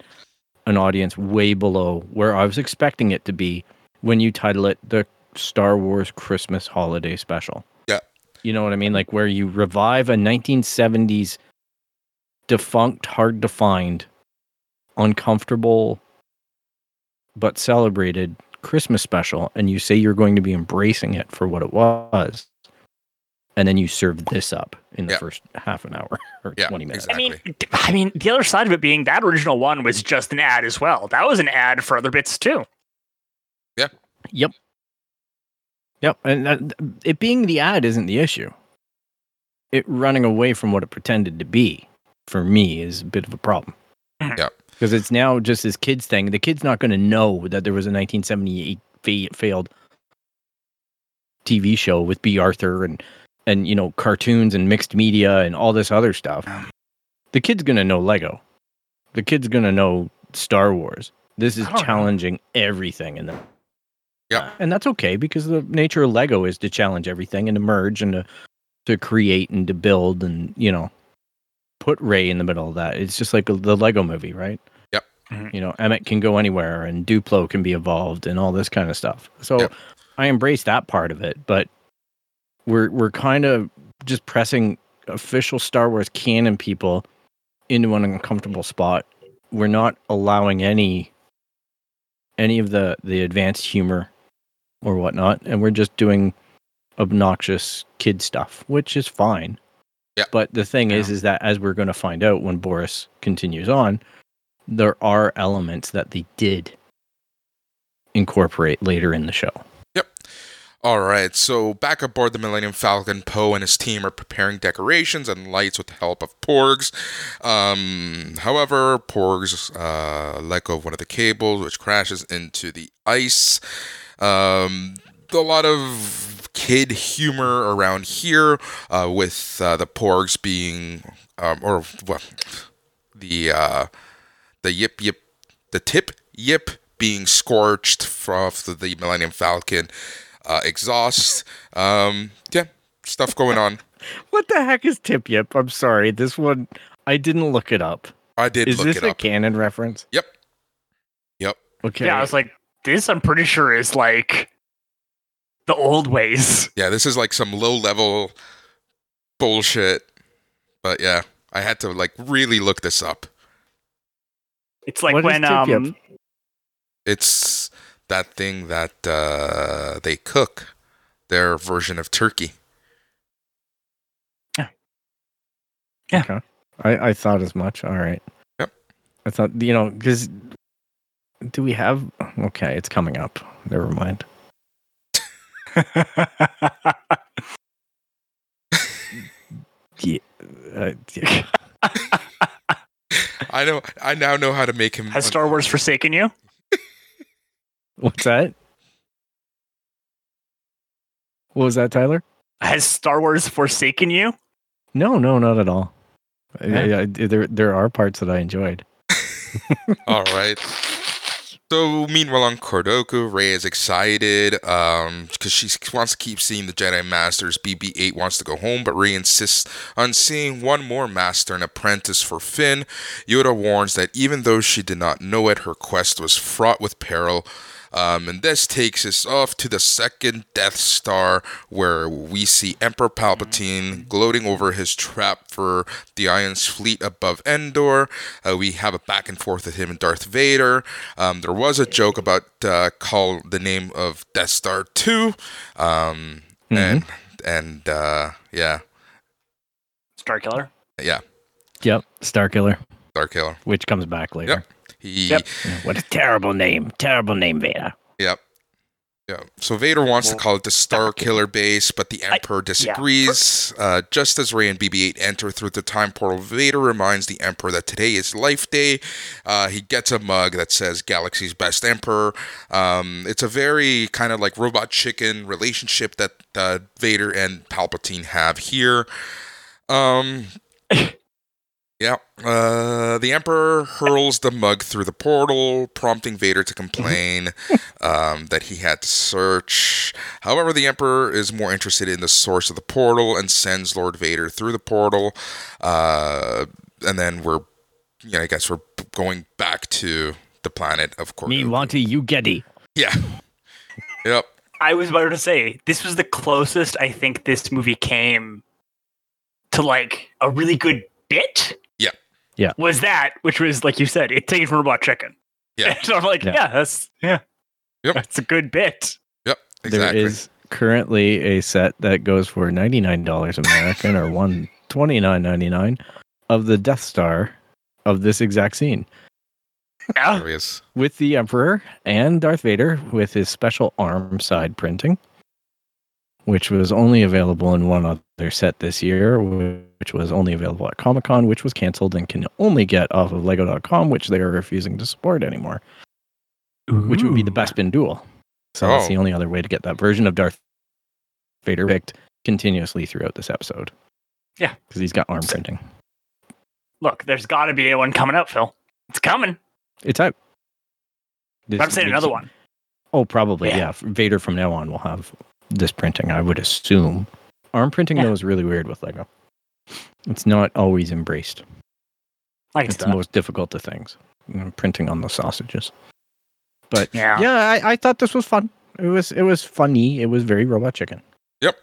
an audience way below where I was expecting it to be when you title it the Star Wars Christmas Holiday Special. Yeah. You know what I mean? Like where you revive a 1970s defunct, hard to find, uncomfortable, but celebrated Christmas special, and you say you're going to be embracing it for what it was, and then you serve this up in the Yeah. first half an hour or Yeah, 20 minutes. I mean, Exactly. d- I mean, the other side of it being that original one was just an ad as well. That was an ad for other bits too. Yeah. Yep. Yep, and that, it being the ad isn't the issue. It running away from what it pretended to be, for me, is a bit of a problem. Mm-hmm. Yeah. Because it's now just this kids thing. The kid's not going to know that there was a 1978 fa- failed TV show with Bea Arthur and and you know cartoons and mixed media and all this other stuff. Um, the kid's going to know Lego. The kid's going to know Star Wars. This is don't know. challenging everything in them. Yeah. And that's okay because the nature of Lego is to challenge everything and to merge and to to create and to build and you know put Rey in the middle of that. It's just like the Lego movie, right? Yep. Mhm. You know, Emmet can go anywhere and Duplo can be evolved and all this kind of stuff. So Yep. I embrace that part of it, but we're we're kind of just pressing official Star Wars canon people into an uncomfortable spot. We're not allowing any any of the the advanced humor or whatnot, and we're just doing obnoxious kid stuff, which is fine. Yeah. But the thing is, is that as we're going to find out when Boris continues on, there are elements that they did incorporate later in the show. Yep. All right, so back aboard the Millennium Falcon, Poe and his team are preparing decorations and lights with the help of Porgs. Um, however, Porgs uh, let go of one of the cables, which crashes into the ice. Um, a lot of kid humor around here, uh, with uh, the Porgs being, um, or well, the uh, the yip yip, the tip yip being scorched off the, the Millennium Falcon uh, exhaust. Um, yeah, stuff going on. What the heck is Tip Yip? I'm sorry. This one, I didn't look it up. I did Is look this it a up. canon reference? Yep. Yep. Okay. Yeah, I was like, this I'm pretty sure is like the old ways. Yeah, this is like some low level bullshit. But yeah, I had to like really look this up. It's like What is when um It's that thing that uh, they cook, their version of turkey. Yeah. Yeah. Okay. I, I thought as much. All right. Yep. I thought, you know, because do we have. Okay, it's coming up. Never mind. Yeah. Uh, yeah. I know. I now know how to make him. has Star Wars forsaken you? What's that? What was that, Tyler? Has Star Wars forsaken you? No, no, not at all. I- Yeah. I- I- there, there are parts that I enjoyed. All right. So meanwhile on Kordoku, Rey is excited um because she wants to keep seeing the Jedi Masters. BB-8 wants to go home, but Rey insists on seeing one more Master and Apprentice for Finn. Yoda warns that even though she did not know it, her quest was fraught with peril. Um, and this takes us off to the second Death Star, where we see Emperor Palpatine gloating over his trap for the Ion's fleet above Endor. Uh, we have a back and forth with him and Darth Vader. Um, there was a joke about uh, call the name of Death Star Two, um, and and uh, yeah, Star Killer. yeah, Yep. Star Killer, Star Killer. which comes back later. Yep. He, Yep. What a terrible name. Terrible name, Vader. Yep. Yeah. So Vader wants to call it the Star Killer base, but the Emperor disagrees. Uh, just as Rey and BB-8 enter through the time portal, Vader reminds the Emperor that today is Life Day. Uh, he gets a mug that says "Galaxy's Best Emperor." Um, it's a very kind of like robot chicken relationship that uh, Vader and Palpatine have here. Um, yeah. Uh, the Emperor hurls the mug through the portal, prompting Vader to complain um, that he had to search. However, the Emperor is more interested in the source of the portal and sends Lord Vader through the portal. Uh, and then we're, you know, I guess we're going back to the planet of course. Me wanty, you getty. Yeah. Yep. I was about to say this was the closest I think this movie came to like a really good bit. Yeah. was that, which was like you said, it taken from Robot Chicken. Yeah. so I'm like, Yeah. yeah, that's yeah, Yep. that's a good bit. Yep, exactly. There is currently a set that goes for ninety nine dollars American or one twenty nine ninety nine of the Death Star of this exact scene Yeah, There he is. with the Emperor and Darth Vader with his special arm side printing, which was only available in one other set this year, which was only available at Comic Con, which was canceled and can only get off of Lego.com, which they are refusing to support anymore, which would be the Best Bin Duel. So that's Oh. the only other way to get that version of Darth Vader picked continuously throughout this episode. Yeah. Because he's got arm printing. Look, there's got to be a one coming out, Phil. It's coming. It's out. But I'm saying another one. Oh, probably, Yeah. yeah. Vader from now on will have this printing, I would assume. Arm printing, Yeah. though, is really weird with Lego. It's not always embraced. I can It's see the most difficult of things. you know, printing on the sausages. But Yeah. yeah, I, I thought this was fun. It was it was funny. It was very robot chicken. Yep.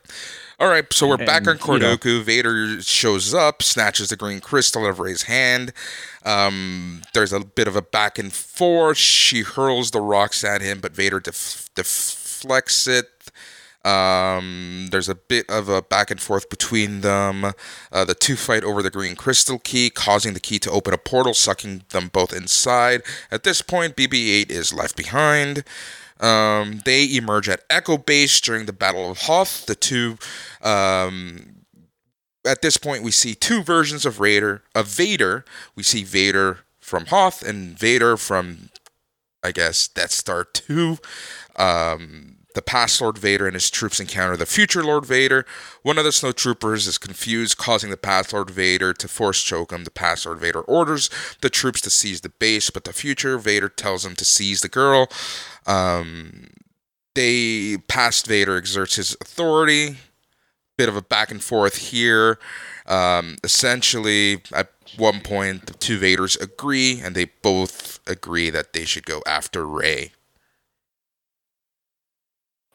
All right, so we're back And, on you know- Kordoku. Vader shows up, snatches the green crystal out of Rey's hand. Um, there's a bit of a back and forth. She hurls the rocks at him, but Vader def- deflects it. Um, there's a bit of a back and forth between them. Uh, the two fight over the green crystal key, causing the key to open a portal, sucking them both inside. At this point, BB-8 is left behind. Um, they emerge at Echo Base during the Battle of Hoth. The two, um, at this point, we see two versions of Raider of Vader. We see Vader from Hoth and Vader from, I guess, Death Star Two. Um, the past Lord Vader and his troops encounter the future Lord Vader. One of the snowtroopers is confused, causing the past Lord Vader to force choke him. The past Lord Vader orders the troops to seize the base, but the future Vader tells him to seize the girl. Um, they past Vader exerts his authority. Bit of a back and forth here. Um, essentially, at one point, the two Vaders agree, and they both agree that they should go after Rey.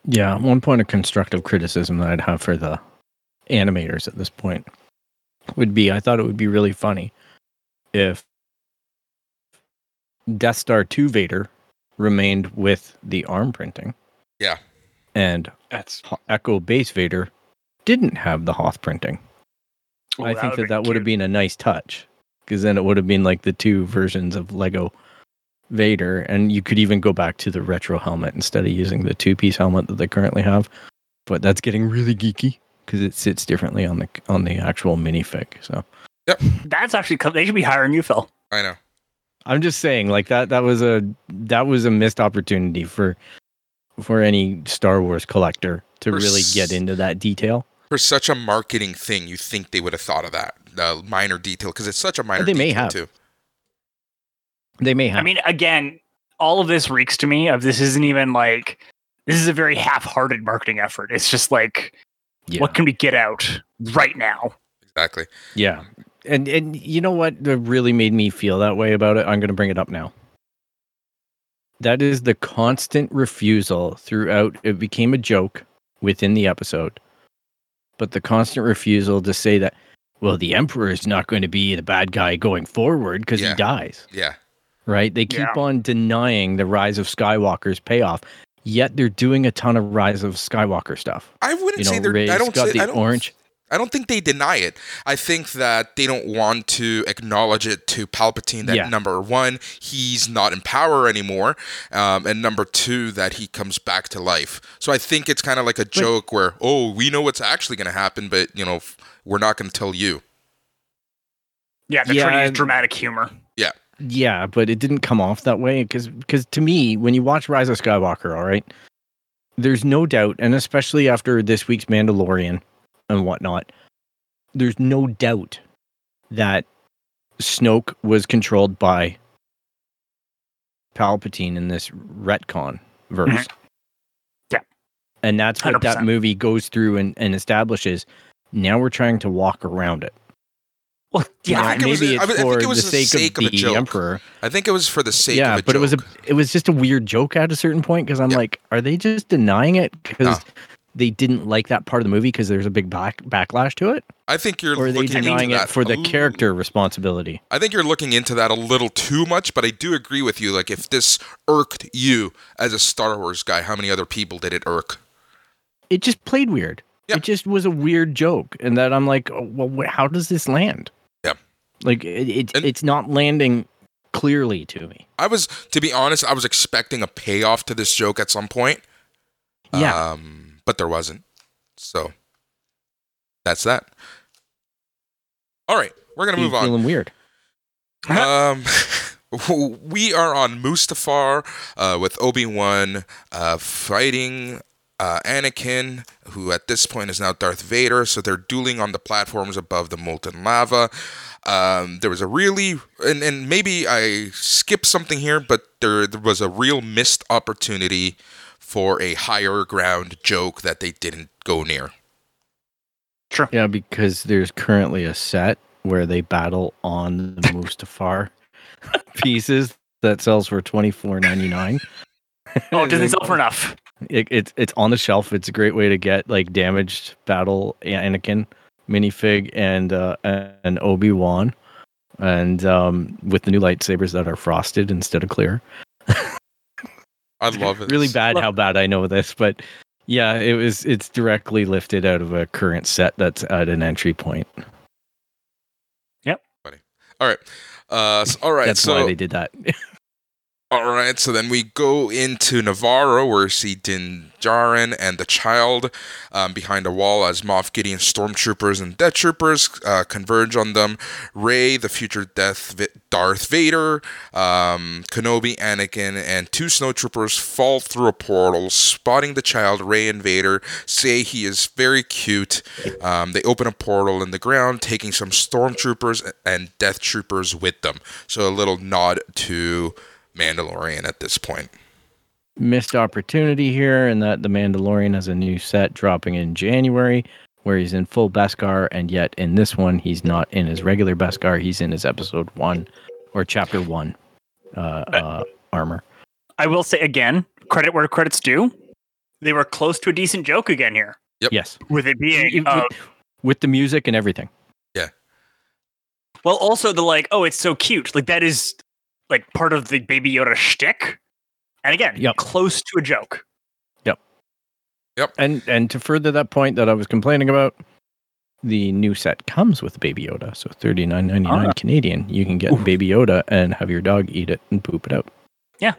Yeah, one point of constructive criticism that I'd have for the animators at this point would be I thought it would be really funny if Death Star 2 Vader remained with the arm printing. Yeah. And That's. Echo Base Vader didn't have the Hoth printing. I think that that would have been a nice touch because then it would have been like the two versions of Lego Vader, and you could even go back to the retro helmet instead of using the two piece helmet that they currently have. But that's getting really geeky because it sits differently on the on the actual minifig. So yep, That's actually. They should be hiring you, Phil. I know. I'm just saying, like that that was a that was a missed opportunity for for any Star Wars collector to For really s- get into that detail. For such a marketing thing, you think they would have thought of that uh, minor detail because it's such a minor They may have. too. They may have. I mean, again, all of this reeks to me of this isn't even like this is a very half-hearted marketing effort. It's just like, yeah. what can we get out right now? Exactly. Yeah. And and you know what that really made me feel that way about it? I'm going to bring it up now. That is the constant refusal throughout it became a joke within the episode. But the constant refusal to say that well the emperor is not going to be the bad guy going forward because Yeah. he dies, Yeah. Right? They keep Yeah. on denying the rise of Skywalker's payoff. Yet they're doing a ton of rise of Skywalker stuff. I wouldn't You say they're. Rey's I don't got say, the I don't, orange I don't think they deny it. I think that they don't want to acknowledge it to Palpatine that Yeah. number one, he's not in power anymore, um, and number two, that he comes back to life. So I think it's kind of like a joke where, oh, we know what's actually going to happen, but you know, f- we're not going to tell you. Yeah, they're Yeah, trying to use dramatic humor. Yeah, but it didn't come off that way because because to me, when you watch Rise of Skywalker, all right, there's no doubt, and especially after this week's Mandalorian and whatnot, there's no doubt that Snoke was controlled by Palpatine in this retcon verse. Mhm. Yeah. And that's what that 100%. movie goes through and, and establishes. Now we're trying to walk around it. Well, yeah, I think it was maybe I it's think for it was the sake, sake of of the joke. Emperor. I think it was for the sake yeah, but joke. it was a it was just a weird joke at a certain point because I'm Yeah. like, are they just denying it? Because they didn't like that part of the movie because there's a big back, backlash to it, I think you're or are they looking denying into it that for the character responsibility? I think you're looking into that a little too much, but I do agree with you. Like, if this irked you as a Star Wars guy, how many other people did it irk? It just played weird. Yeah. It just was a weird joke, and that I'm like, oh, well, how does this land? Like it, it it's not landing clearly to me. I was, to be honest, I was expecting a payoff to this joke at some point. Yeah. Um, but there wasn't. So that's that. All right, we're gonna move on. Feeling weird. um, we are on Mustafar uh, with Obi Wan uh, fighting uh, Anakin, who at this point is now Darth Vader. So they're dueling on the platforms above the molten lava. Um, there was a really, and, and maybe I skipped something here, but there, there was a real missed opportunity for a higher ground joke that they didn't go near. True. Yeah, because there's currently a set where they battle on the Mustafar pieces that sells for twenty four ninety nine. Oh, it doesn't sell for enough. It, it's it's on the shelf. It's a great way to get like damaged battle Anakin minifig and uh, and Obi Wan, and um, with the new lightsabers that are frosted instead of clear. I love it. Really bad how bad I know this, but yeah, it was it's directly lifted out of a current set that's at an entry point. Yep. Funny. All right. Uh, so- all right. That's so why they did that. All right, so then we go into Nevarro, where we see Din Djarin and the child um, behind a wall as Moff Gideon stormtroopers and Death Troopers uh, converge on them. Rey, the future Death Vi- Darth Vader, um, Kenobi, Anakin, and two snowtroopers fall through a portal, spotting the child. Rey and Vader say he is very cute. Um, they open a portal in the ground, taking some stormtroopers and Death Troopers with them. So a little nod to Mandalorian at this point. missed opportunity here and that the Mandalorian has a new set dropping in January where he's in full Beskar and yet in this one he's not in his regular Beskar he's in his episode 1 or chapter 1 uh, uh armor I will say again, credit where credit's due. They were close to a decent joke again here, yes with it being with, uh, with the music and everything Yeah. well. Also, the like, oh, it's so cute. Like that is like part of the Baby Yoda shtick. And again, Yep. close to a joke. Yep. Yep. And and to further that point that I was complaining about the new set comes with Baby Yoda so 39.99 Ah. Canadian you can get Baby Yoda and have your dog eat it and poop it out Yeah.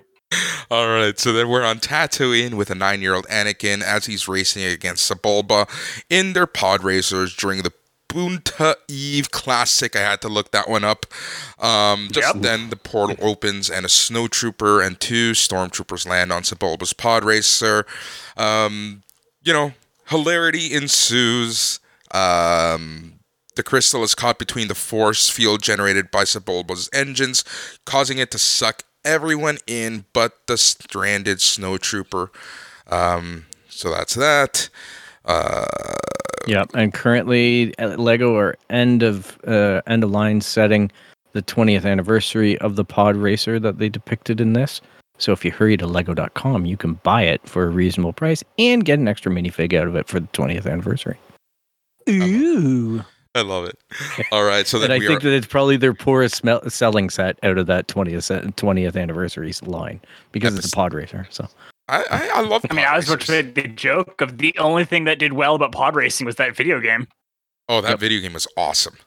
All right, so then we're on Tatooine with a nine-year-old Anakin as he's racing against Sebulba in their pod racers during the Boonta Eve Classic. I had to look that one up. Um, just Yep. then, the portal opens and a snowtrooper and two stormtroopers land on Sebulba's pod racer. Um, you know, hilarity ensues. Um, the crystal is caught between the force field generated by Sebulba's engines, causing it to suck everyone in but the stranded snowtrooper. Um, so that's that. Uh, Yeah, and currently uh, Lego are end of uh, end of line setting the 20th anniversary of the pod racer that they depicted in this. So if you hurry to lego.com, you can buy it for a reasonable price and get an extra minifig out of it for the 20th anniversary. Ooh. I love it. All right, so then I we think are. that it's probably their poorest smel- selling set out of that 20th 20th anniversary line because Yeah, it's a pod racer. So I, I, I love. I mean, pod I was about to the joke of the only thing that did well about pod racing was that video game. Oh, that Yep. video game was awesome.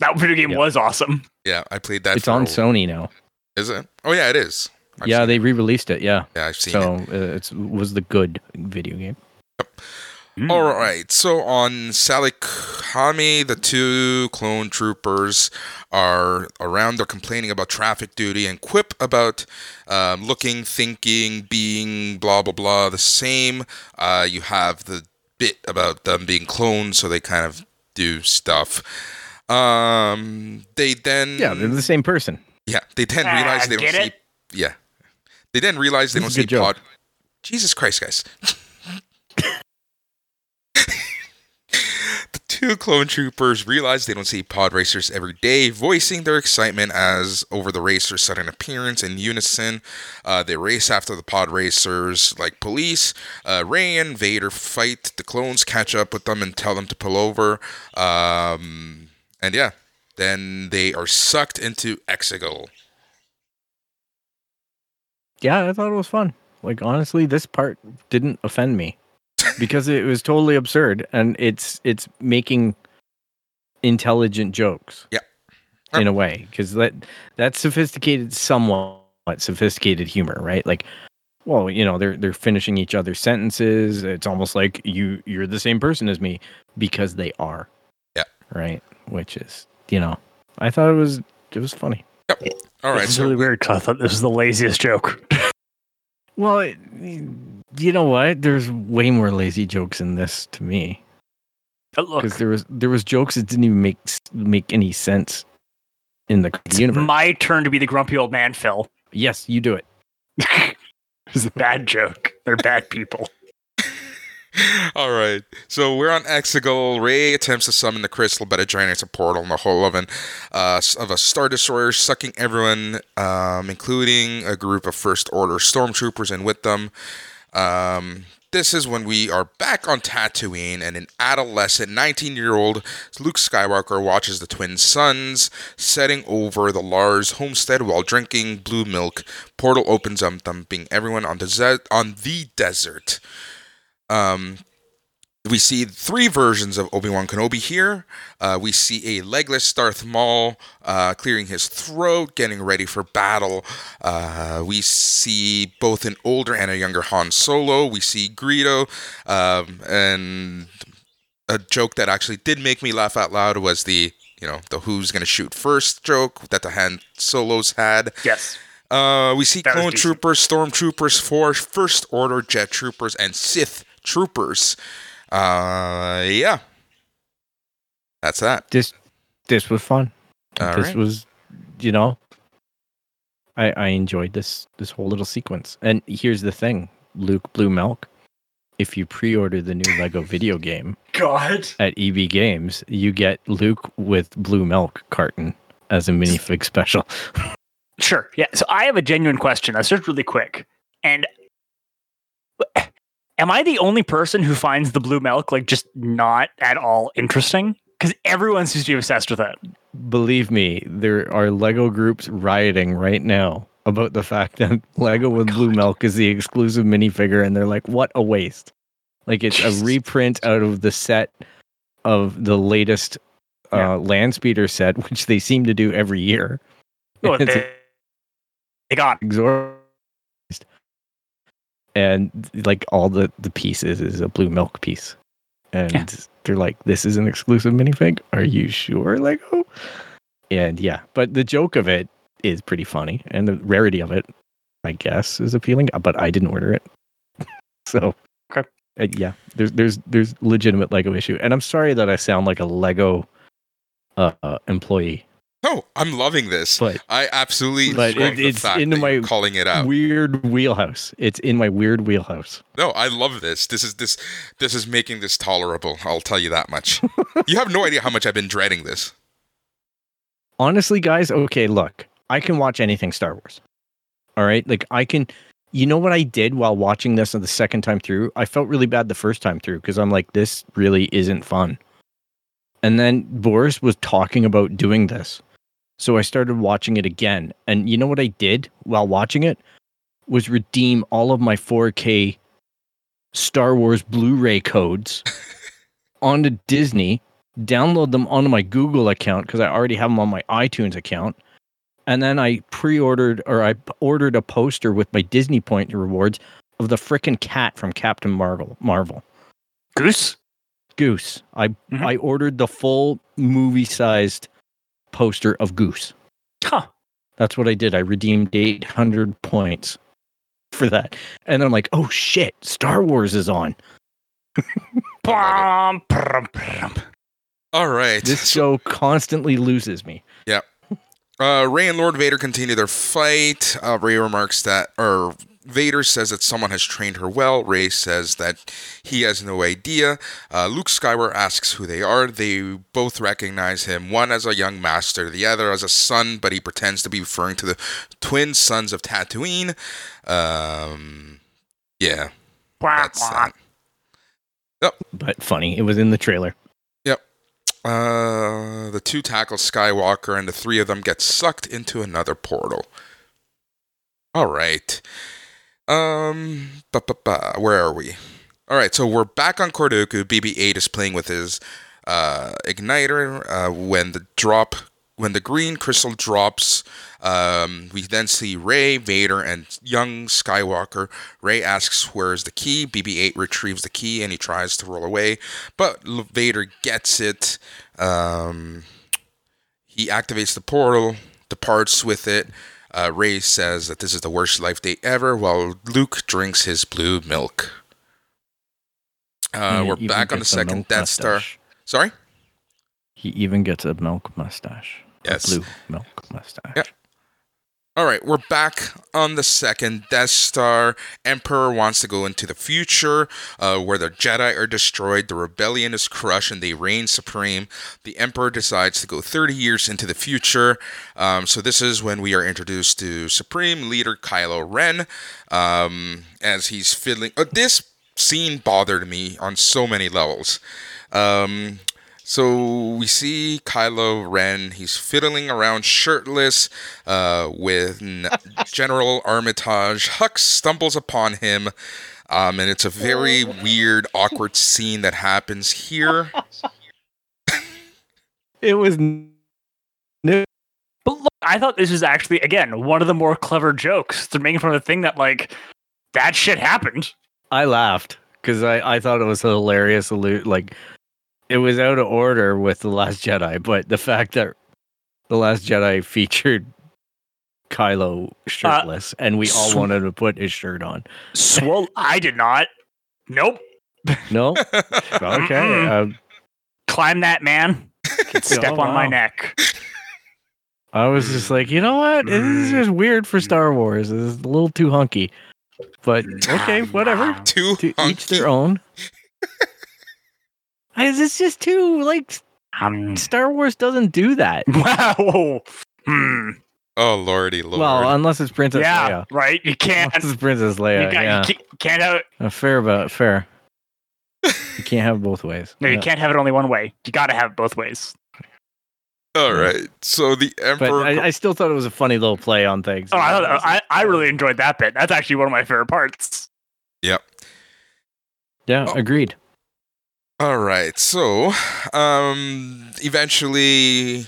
That video game Yep. was awesome. Yeah, I played that. it's for on a- Sony now. Is it? Oh yeah, it is. I've yeah, they it. re-released it. Yeah, Yeah, I've seen so it. uh, it was the good video game. Hmm. All right. So on Salikami, the two clone troopers are around. They're complaining about traffic duty and quip about um, looking, thinking, being, blah blah blah. The same. Uh, you have the bit about them being cloned, so they kind of do stuff. Um, they then Yeah, they're the same person. yeah they then Ah, realize they don't get see yeah they then realize they This don't see good pod. Jesus Christ, guys. Two clone troopers realize they don't see pod racers every day, voicing their excitement as over the racer's sudden appearance in unison. Uh, they race after the pod racers like police. Uh, Rey and Vader fight. The clones catch up with them and tell them to pull over. Um, and yeah, then they are sucked into Exegol. Yeah, I thought it was fun. Like honestly, this part didn't offend me because it was totally absurd and it's it's making intelligent jokes. Yeah. In a way, because that that's sophisticated, somewhat sophisticated humor, right? Like, well, you know, they're they're finishing each other's sentences. It's almost like you you're the same person as me because they are. Yeah. Right. Which is, you know, I thought it was it was funny. Yep. All right, it's so really weird 'cause I thought this was the laziest joke. Well, it, you know what? There's way more lazy jokes in this to me But look, because there was there was jokes that didn't even make make any sense in the it's universe. my turn to be the grumpy old man, Phil. yes, you do it. It's a bad joke. They're bad people. All right. So we're on Exegol. Rey attempts to summon the crystal, but it generates a portal in the hull of an uh, of a star destroyer, sucking everyone, um, including a group of First Order stormtroopers, and with them. Um, this is when we are back on Tatooine, and an adolescent 19 year old Luke Skywalker watches the twin suns setting over the Lars homestead while drinking blue milk. Portal opens up, dumping everyone on the, ze- on the desert. Um, we see three versions of Obi Wan Kenobi here. Uh, we see a legless Darth Maul uh, clearing his throat, getting ready for battle. Uh, we see both an older and a younger Han Solo. We see Greedo, um, and a joke that actually did make me laugh out loud was the you know the who's gonna shoot first joke that the Han Solos had. Yes. Uh, we see That clone troopers, stormtroopers, force, first order jet troopers, and Sith troopers. Uh, yeah, that's that. This this was fun. All this right. was, you know, I I enjoyed this this whole little sequence. And here's the thing, Luke Blue Milk. If you pre-order the new Lego video game God. at EB Games, you get Luke with Blue Milk carton as a minifig special. Sure. Yeah. So I have a genuine question. That's just really quick. And am I the only person who finds the blue milk like just not at all interesting? Because everyone seems to be obsessed with it. Believe me, there are Lego groups rioting right now about the fact that Lego with Blue Milk is the exclusive minifigure, and they're like, "What a waste!" Like it's Jesus. a reprint out of the set of the latest uh, Yeah. land speeder set, which they seem to do every year. Oh, It's they, they got exorbitant. And like all the the pieces is a blue milk piece, and Yeah. they're like, "This is an exclusive minifig. Are you sure, Lego?" And yeah, but the joke of it is pretty funny, and the rarity of it, I guess, is appealing. But I didn't order it, so Okay. uh, yeah, there's there's there's legitimate Lego issue, and I'm sorry that I sound like a Lego uh, uh, employee, No, I'm loving this. but I absolutely But it- it's that my calling it out. weird wheelhouse. It's in my weird wheelhouse. No, I love this. This is this this is making this tolerable. I'll tell you that much. you have no idea how much I've been dreading this. Honestly, guys, okay, look, I can watch anything Star Wars. All right, like I can. You know what I did while watching this the second time through? I felt really bad the first time through because I'm like, this really isn't fun. And then Boris was talking about doing this. So I started watching it again. And you know what I did while watching it? Was redeem all of my 4K Star Wars Blu ray codes onto Disney, download them onto my Google account because I already have them on my iTunes account. And then I pre ordered or I ordered a poster with my Disney Point rewards of the frickin' cat from Captain Marvel. Marvel. Goose. Goose. I Mhm. I ordered the full movie sized poster of Goose. Huh. That's what I did. I redeemed 800 points for that. And then I'm like, oh shit, Star Wars is on. Brum, brum, brum. All right. This show constantly loses me. Uh, Rey and Lord Vader continue their fight. Uh, Rey remarks that, or Vader says that someone has trained her well. Rey says that he has no idea. Uh, Luke Skywalker asks who they are. They both recognize him, one as a young master, the other as a son, but he pretends to be referring to the twin sons of Tatooine. Um, yeah, that's that. But funny, it was in the trailer. Yep. Uh, the two tackle Skywalker, and the three of them get sucked into another portal. All right. Um, ba ba ba. Where are we? All right, so we're back on Kordoku. BB-8 is playing with his uh, igniter. Uh, when the drop, when the green crystal drops, um, we then see Rey, Vader, and young Skywalker. Rey asks, "Where's the key?" BB-8 retrieves the key and he tries to roll away, but Vader gets it. Um, he activates the portal, departs with it. Uh, Rey says that this is the worst life day ever, while Luke drinks his blue milk. Uh, we're back on the second Death Star. Sorry. He even gets a milk mustache. A Yes. blue milk mustache. Yep. All right, we're back on the second Death Star. Emperor wants to go into the future, uh, where the Jedi are destroyed, the rebellion is crushed, and they reign supreme. The Emperor decides to go 30 years into the future. Um, so this is when we are introduced to Supreme Leader Kylo Ren, um, as he's fiddling. Uh, this scene bothered me on so many levels. Um, so we see Kylo Ren. He's fiddling around shirtless uh, with General Armitage. Hux stumbles upon him, um, and it's a very weird, awkward scene that happens here. It was new. But look, I thought this was actually again one of the more clever jokes. They're making fun of the thing that like that shit happened. I laughed because I, I thought it was hilarious. allu- Like it was out of order with the Last Jedi, but the fact that the Last Jedi featured Kylo shirtless, uh, and we all sw- wanted to put his shirt on. Swole. I did not. Nope. No, okay. Um, Climb that man. Step Oh, on my neck. I was just like, you know what? This is just mm. weird for Star Wars. This is a little too hunky. But ah, okay, whatever. Too To each hunky. their own. Is this just too like Um, Star Wars doesn't do that? wow. Hmm. Oh lordy lord! Well, unless it's Princess yeah. Leia. Right. You can't. Unless it's Princess Leia. you, got, yeah, you can't, can't have. Uh, fair about fair. You can't have both ways. No, you Yeah. can't have it only one way. You got to have it both ways. All right. So the But Emperor. I, I still thought it was a funny little play on things. Oh, I, thought, I I really enjoyed that bit. That's actually one of my favorite parts. yep. yeah, Oh. agreed. All right. So, um, eventually,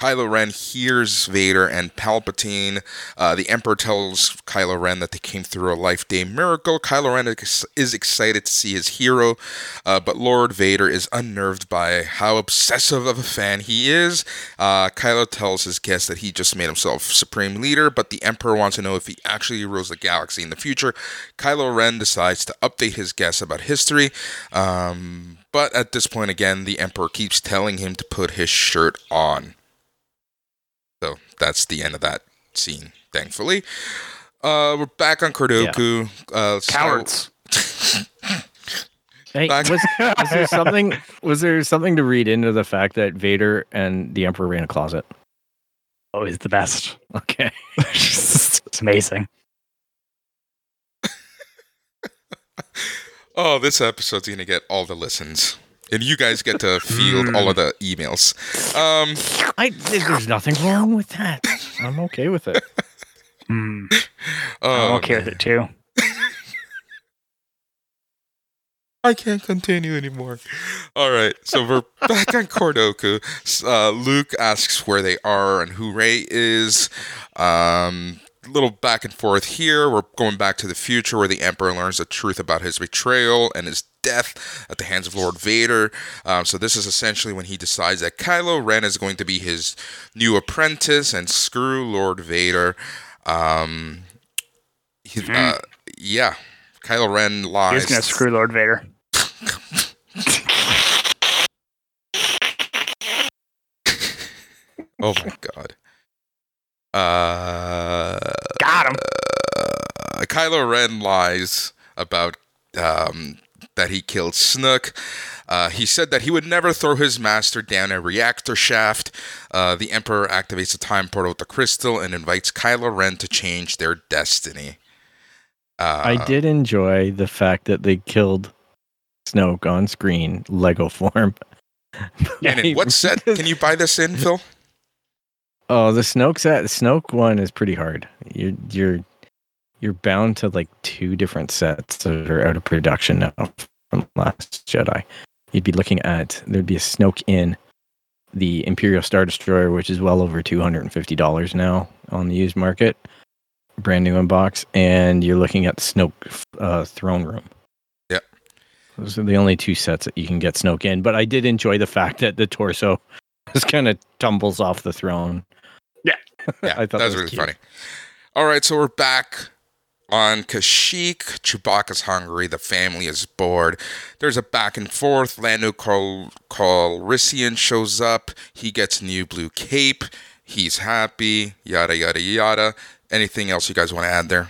Kylo Ren hears Vader and Palpatine. Uh, the Emperor tells Kylo Ren that they came through a life day miracle. Kylo Ren is, excited to see his hero, uh, but Lord Vader is unnerved by how obsessive of a fan he is. Uh, Kylo tells his guest that he just made himself supreme leader, but the Emperor wants to know if he actually rules the galaxy in the future. Kylo Ren decides to update his guest about history. Um, but at this point, again, the Emperor keeps telling him to put his shirt on. So that's the end of that scene, thankfully. Uh, we're back on Kordoku. Uh, so- Cowards. Hey, was, was there something? Was there something to read into the fact that Vader and the Emperor were in a closet? Oh, Always the best. Okay. it's amazing. oh, this episode's gonna get all the listens, and you guys get to field all of the emails. Um, I there's nothing wrong with that. I'm okay with it. Hmm. oh, I'm okay with it too. I can't continue anymore. All right, so we're back on Kordoku. Uh, Luke asks where they are and who Rey is. Um, little back and forth here. We're going back to the future where the Emperor learns the truth about his betrayal and his death at the hands of Lord Vader. Um, so this is essentially when he decides that Kylo Ren is going to be his new apprentice and screw Lord Vader. Um, he, uh, yeah, Kylo Ren lies. He's gonna screw Lord Vader. Oh my god. Uh, Got him. uh, Kylo Ren lies about um, that he killed Snoke. Uh, he said that he would never throw his master down a reactor shaft. Uh, the Emperor activates a time portal with the crystal and invites Kylo Ren to change their destiny. Uh, I did enjoy the fact that they killed Snoke on screen, Lego form. And in what set can you buy this in, Phil? Oh, the Snoke set, Snoke one is pretty hard. You're you're you're bound to like two different sets that are out of production now from Last Jedi. You'd be looking at there'd be a Snoke in the Imperial Star Destroyer, which is well over two hundred and fifty dollars now on the used market, brand new in box, and you're looking at the Snoke uh, throne room. Yep. Those are the only two sets that you can get Snoke in. But I did enjoy the fact that the torso just kind of tumbles off the throne. Yeah, Yeah. I thought that was was really cute. funny. All right, so we're back on Kashyyyk. Chewbacca's hungry. The family is bored. There's a back and forth. Lando Cal- Calrissian shows up. He gets a new blue cape. He's happy. Yada yada yada. Anything else you guys want to add there?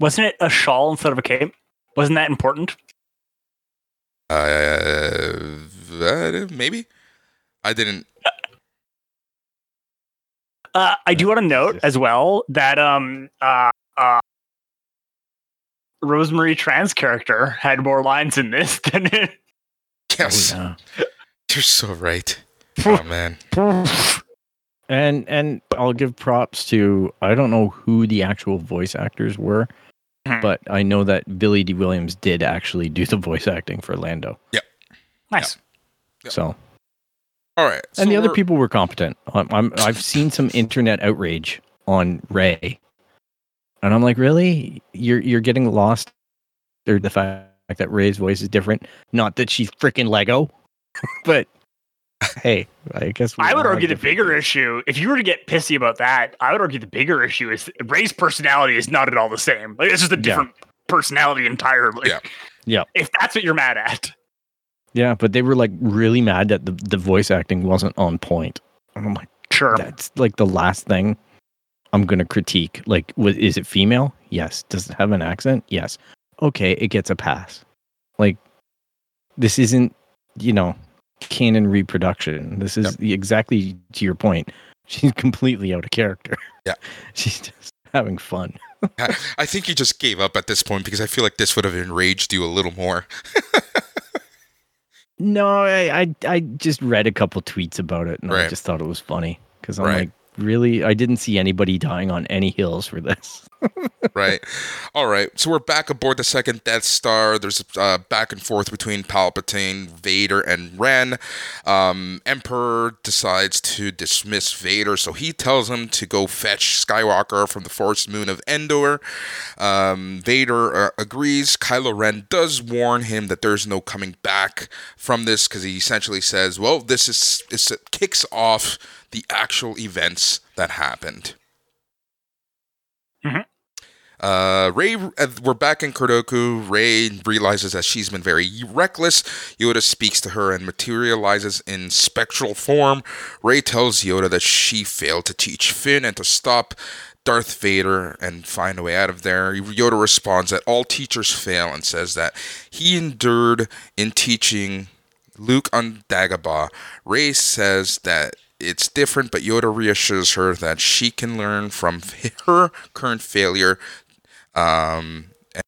Wasn't it a shawl instead of a cape? Wasn't that important? Uh, uh, maybe. I didn't. Uh, I do want to note as well that um uh, uh Rosemary Trans character had more lines in this than in Yes, Oh, you're so right. Oh man. And and I'll give props to I don't know who the actual voice actors were, Hmm. but I know that Billy Dee Williams did actually do the voice acting for Lando. Yep. Nice. Yep. So All right. and the other we're- people were competent. I'm, I'm I've seen some internet outrage on Rey, and I'm like, really? You're you're getting lost. Or the fact that Rey's voice is different. Not that she's freaking Lego, but hey, I guess we I would argue have the bigger issue, if you were to get pissy about that, I would argue the bigger issue is Rey's personality is not at all the same. Like it's just a Yeah. different personality entirely. Yeah. Yeah. If that's what you're mad at. Yeah, but they were like really mad that the, the voice acting wasn't on point. And I'm like, Sure. that's like the last thing I'm gonna critique. Like, is it female? Yes. Does it have an accent? Yes. Okay, it gets a pass. Like, this isn't, you know, canon reproduction. This is exactly to your point. She's completely out of character. Yeah. She's just having fun. I I think you just gave up at this point because I feel like this would have enraged you a little more. No, I, I I just read a couple tweets about it, and I just thought it was funny because I'm Right. like, really, I didn't see anybody dying on any hills for this. right. All right. So we're back aboard the second Death Star. There's uh, back and forth between Palpatine, Vader, and Ren. Um, Emperor decides to dismiss Vader, so he tells him to go fetch Skywalker from the forest moon of Endor. Um, Vader uh, agrees. Kylo Ren does warn him that there's no coming back from this because he essentially says, "Well, this is this kicks off the actual events that happened." Uh, Rey, uh, we're back in Kordoku. Rey realizes that she's been very reckless. Yoda speaks to her and materializes in spectral form. Rey tells Yoda that she failed to teach Finn and to stop Darth Vader and find a way out of there. Yoda responds that all teachers fail and says that he endured in teaching Luke on Dagobah. Rey says that it's different, but Yoda reassures her that she can learn from her current failure um, and-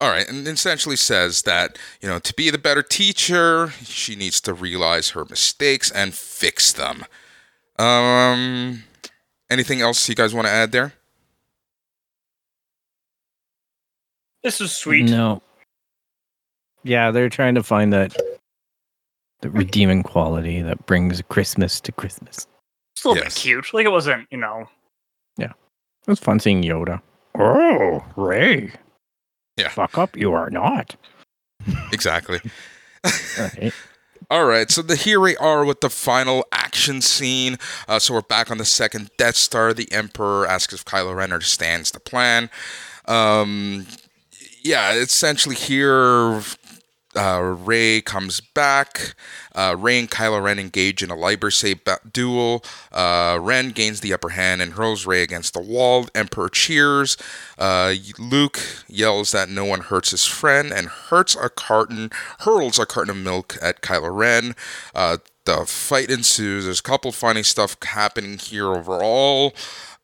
all right, and essentially says that you know to be the better teacher, she needs to realize her mistakes and fix them. Um, anything else you guys want to add there? This is sweet. No. Yeah, they're trying to find that the redeeming quality that brings Christmas to Christmas. It's a little Yes. bit cute. Like it wasn't, you know. Yeah, it was fun seeing Yoda. Oh, Rey. Yeah. Fuck up, you are not. Exactly. Right. All right, so the here we are with the final action scene. Uh, so we're back on the second Death Star. The Emperor asks if Kylo Ren understands the plan. Um, yeah, essentially here, uh, Rey comes back. Uh, Rey and Kylo Ren engage in a lightsaber ba- duel. Uh, Ren gains the upper hand and hurls Rey against the wall. Emperor cheers. Uh, Luke yells that no one hurts his friend and hurts a carton, hurls a carton of milk at Kylo Ren. Uh, the fight ensues. There's a couple funny stuff happening here overall.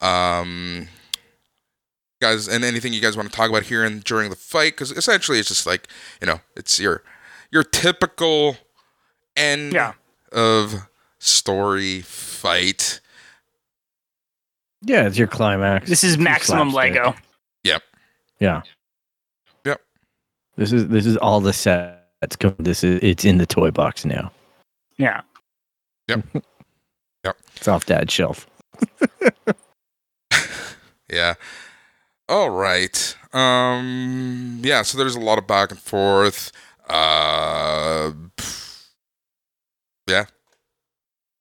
Um, guys and anything you guys want to talk about here and during the fight because essentially it's just like you know it's your your typical end Yeah. of story fight Yeah, it's your climax. This is maximum lego yep Yeah. Yep. This is this is all the sets. Come. This is it's in the toy box now. Yeah. Yep. Yep. It's off dad's shelf. yeah all right um yeah so there's a lot of back and forth uh yeah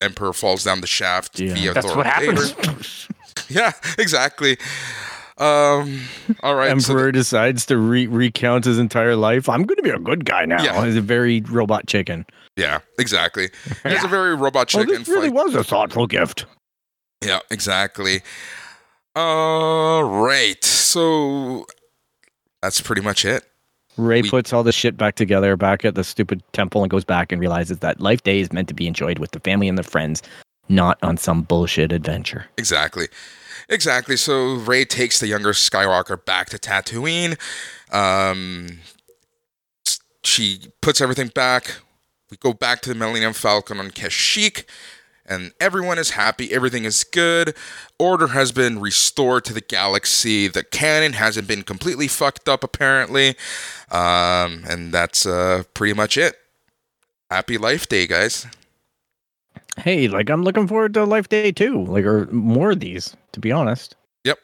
emperor falls down the shaft Yeah. via That's Darth what happens. yeah exactly um all right so Emperor decides to re- recount his entire life. I'm going to be a good guy now. Yeah. He's a very robot chicken. Yeah, exactly. It's Yeah. a very robot Oh, chicken this really fight. was a thoughtful gift. Yeah, exactly. All right. So that's pretty much it. Rey We- puts all the shit back together back at the stupid temple and goes back and realizes that life day is meant to be enjoyed with the family and the friends, not on some bullshit adventure. Exactly. Exactly. So Rey takes the younger Skywalker back to Tatooine. Um, she puts everything back. We go back to the Millennium Falcon on Kashyyyk, and everyone is happy. Everything is good. Order has been restored to the galaxy. The canon hasn't been completely fucked up, apparently. Um, and that's uh, pretty much it. Happy Life Day, guys. Hey, like I'm looking forward to Life Day too, like or more of these. To be honest. Yep.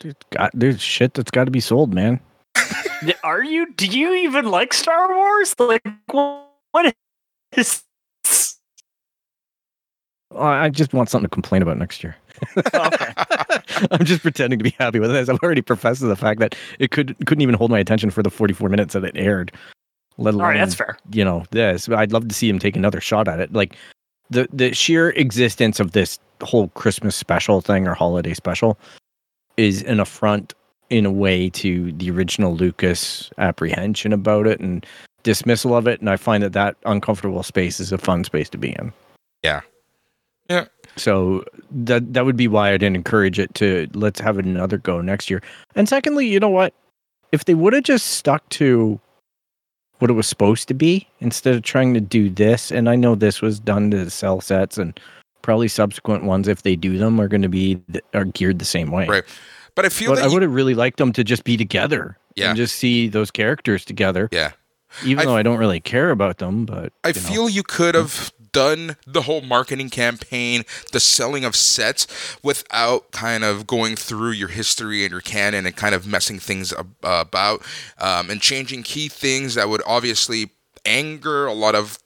There's got there's shit that's got to be sold, man. Are you? Do you even like Star Wars? Like, what is? Well, I just want something to complain about next year. Okay. I'm just pretending to be happy with this. I've already professed to the fact that it could couldn't even hold my attention for the 44 minutes that it aired. Let alone, right, that's fair. you know, this. I'd love to see him take another shot at it. Like the the sheer existence of this whole Christmas special thing or holiday special is an affront in a way to the original Lucas apprehension about it and dismissal of it. And I find that that uncomfortable space is a fun space to be in. Yeah. Yeah. So that that would be why I didn't encourage it to let's have another go next year. And secondly, you know what? If they would have just stuck to what it was supposed to be instead of trying to do this, and I know this was done to sell sets, and probably subsequent ones, if they do them, are going to be are geared the same way. Right. But I feel But I would have really liked them to just be together Yeah. and just see those characters together. yeah. Even I though I don't really care about them, but I you know. feel you could have done the whole marketing campaign, the selling of sets, without kind of going through your history and your canon and kind of messing things ab- about um, and changing key things that would obviously anger a lot of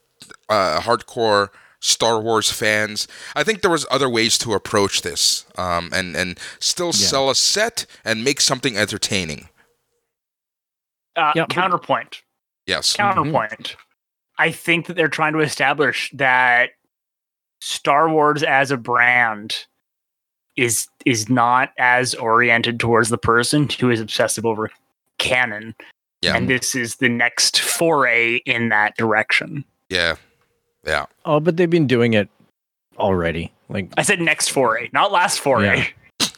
uh, hardcore Star Wars fans. I think there was other ways to approach this um, and and still Yeah. sell a set and make something entertaining. Uh, Yeah, but- counterpoint. Yes. Counterpoint. I think that they're trying to establish that Star Wars as a brand is is not as oriented towards the person who is obsessive over canon. Yeah. And this is the next foray in that direction. Yeah. Yeah. Oh, but they've been doing it already. Like I said next foray, not last foray. Yeah.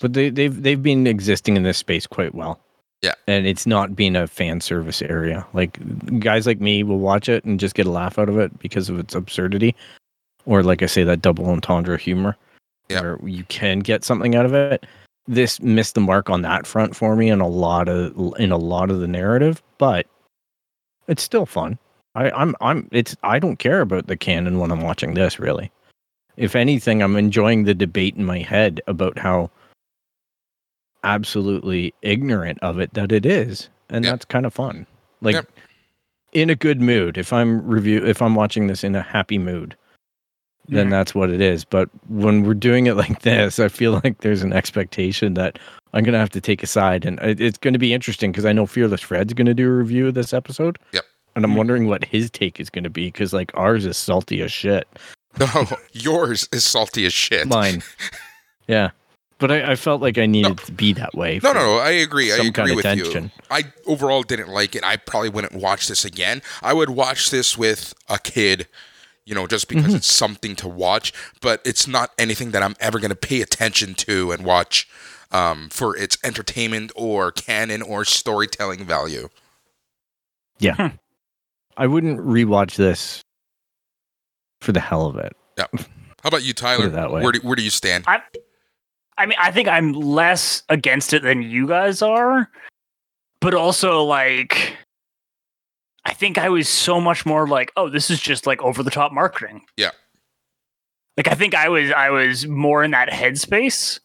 But they, they've they've been existing in this space quite well. Yeah. And it's not being a fan service area. Like guys like me will watch it and just get a laugh out of it because of its absurdity. Or like I say, that double entendre humor. Yeah. Where you can get something out of it. This missed the mark on that front for me in a lot of in a lot of the narrative, but it's still fun. I, I'm I'm it's I don't care about the canon when I'm watching this really. If anything, I'm enjoying the debate in my head about how absolutely ignorant of it that it is. And Yeah. that's kind of fun. Like Yep. in a good mood. If I'm review if I'm watching this in a happy mood, then Mhm. that's what it is. But when we're doing it like this, I feel like there's an expectation that I'm gonna have to take a side, and it's going to be interesting because I know Fearless Fred's going to do a review of this episode. Yep. and. I'm wondering what his take is going to be because like ours is salty as shit. No, yours is salty as shit. Mine, yeah. But I, I felt like I needed to be that way. No, no, no. I agree. I some agree kind of with tension. you. I overall didn't like it. I probably wouldn't watch this again. I would watch this with a kid, you know, just because Mm-hmm. it's something to watch. But it's not anything that I'm ever going to pay attention to and watch um, for its entertainment or canon or storytelling value. Yeah. I wouldn't rewatch this for the hell of it. Yeah. How about you, Tyler? that way. Where do, where do you stand? I, I mean, I think I'm less against it than you guys are, but also like, I think I was so much more like, oh, this is just like over the top marketing. Yeah. Like I think I was I was more in that headspace,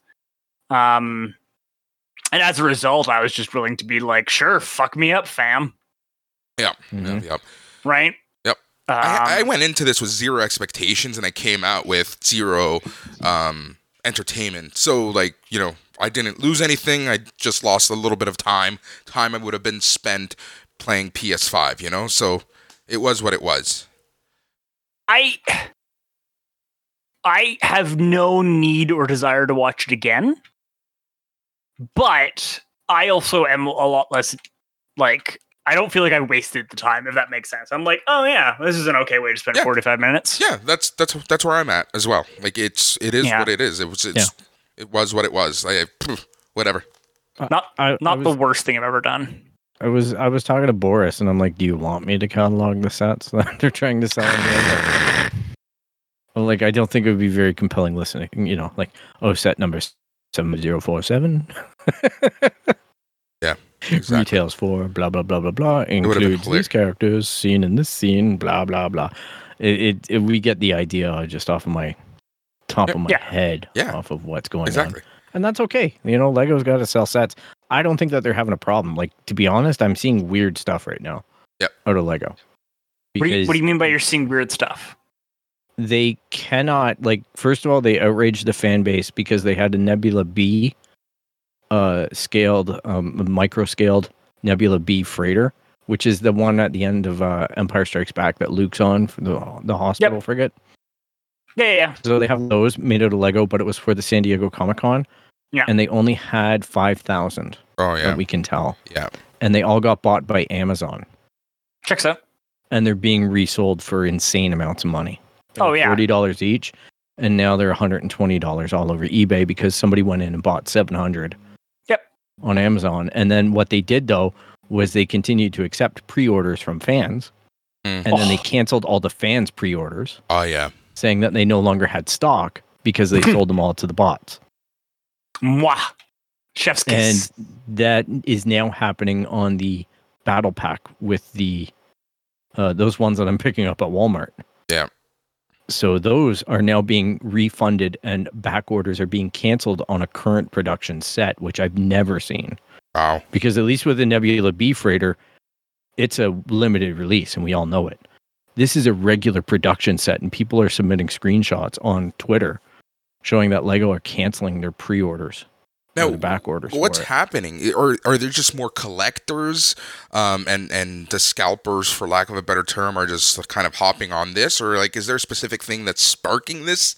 um, and as a result, I was just willing to be like, sure, fuck me up, fam, Mhm. Yep. right? Yep. Um, I, I went into this with zero expectations and I came out with zero um, entertainment. So, like, you know, I didn't lose anything. I just lost a little bit of time. Time I would have been spent playing PS5, you know? So it was what it was. I I have no need or desire to watch it again. But I also am a lot less like I don't feel like I wasted the time, if that makes sense. I'm like, oh yeah, this is an okay way to spend Yeah. 45 minutes. Yeah, that's that's that's where I'm at as well. Like it's it is Yeah. what it is. It was it's, it was what it was. I phew, whatever. Uh, not I, I not was, the worst thing I've ever done. I was I was talking to Boris and I'm like, do you want me to catalog the sets that they're trying to sell? I'm like, I don't think it would be very compelling listening. You know, like, oh, set number seven zero four seven. Exactly. Retails for blah blah blah blah blah includes clear. these characters seen in this scene. Blah blah blah. It, it, it we get the idea just off of my top of my Yeah. head, Yeah. off of what's going on Exactly. and that's okay. You know, Lego's got to sell sets. I don't think that they're having a problem. Like to be honest, I'm seeing weird stuff right now. Yep. Out of Lego. What do, you, what do you mean by you're seeing weird stuff? they cannot like first of all they outraged the fan base because they had a Nebulon-B uh scaled um micro scaled Nebulon-B freighter, which is the one at the end of uh Empire Strikes Back that Luke's on for the the hospital frigate. Yeah, yeah, yeah. So they have those made out of Lego, but it was for the San Diego Comic Con. Yeah. And they only had five thousand Oh yeah. that we can tell. Yeah. And they all got bought by Amazon. Checks out. and they're being resold for insane amounts of money. Oh, yeah. forty dollars each, and now they're one hundred and twenty dollars all over eBay because somebody went in and bought seven hundred. Yep. On Amazon, and then what they did though was they continued to accept pre-orders from fans, Mm. and then they Oh. canceled all the fans' pre-orders, Oh yeah. saying that they no longer had stock because they sold them all to the bots. Mwah. Chef's kiss. and that is now happening on the battle pack with the uh, those ones that I'm picking up at Walmart. Yeah. So those are now being refunded, and back orders are being canceled on a current production set, which I've never seen. Wow. Because at least with the Nebulon-B freighter, it's a limited release, and we all know it. This is a regular production set, and people are submitting screenshots on Twitter showing that Lego are canceling their pre-orders, Now, their back orders. What's happening? Or are there just more collectors, um, and and the scalpers, for lack of a better term, are just kind of hopping on this, or like, is there a specific thing that's sparking this?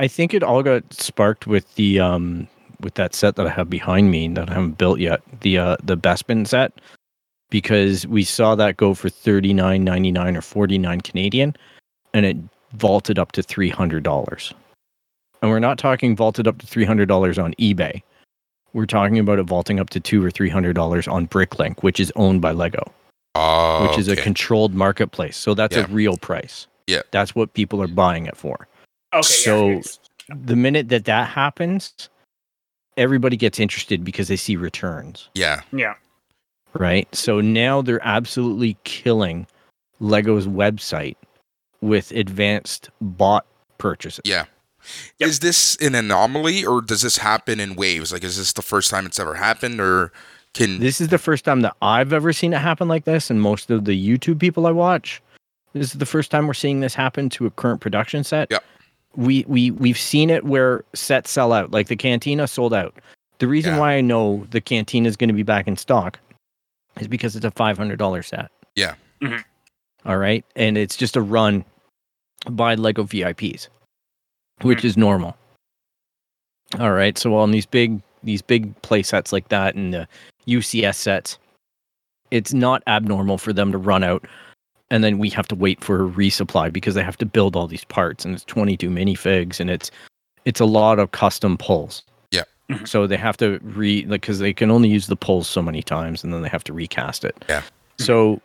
I think it all got sparked with the um with that set that I have behind me that I haven't built yet. The uh the Bespin set. Because we saw that go for thirty nine ninety nine or forty nine Canadian and it vaulted up to three hundred dollars. And we're not talking vaulted up to three hundred dollars on eBay. We're talking about it vaulting up to two or three hundred dollars on Bricklink, which is owned by Lego Oh, which is a controlled marketplace. So that's Yeah. a real price. Yeah. That's what people are buying it for. okay, so- yeah, The minute that that happens, everybody gets interested because they see returns, yeah. yeah. right? So now they're absolutely killing Lego's website with advanced bot purchases. Yeah. Yep. Is this an anomaly, or does this happen in waves? Like, is this the first time it's ever happened, or can This is the first time that I've ever seen it happen like this, and most of the YouTube people I watch, this is the first time we're seeing this happen to a current production set. Yep. We we we've seen it where sets sell out, like the Cantina sold out. The reason Yeah. why I know the Cantina is going to be back in stock is because it's a five hundred dollar set. Yeah. Mhm. All right, and it's just a run by Lego VIPs, which is normal. All right, so on these big these big play sets like that and the UCS sets, it's not abnormal for them to run out and then we have to wait for a resupply because they have to build all these parts and it's 22 minifigs and it's it's a lot of custom pulls. Yeah. Mhm. So they have to re like because they can only use the pulls so many times and then they have to recast it. Yeah. So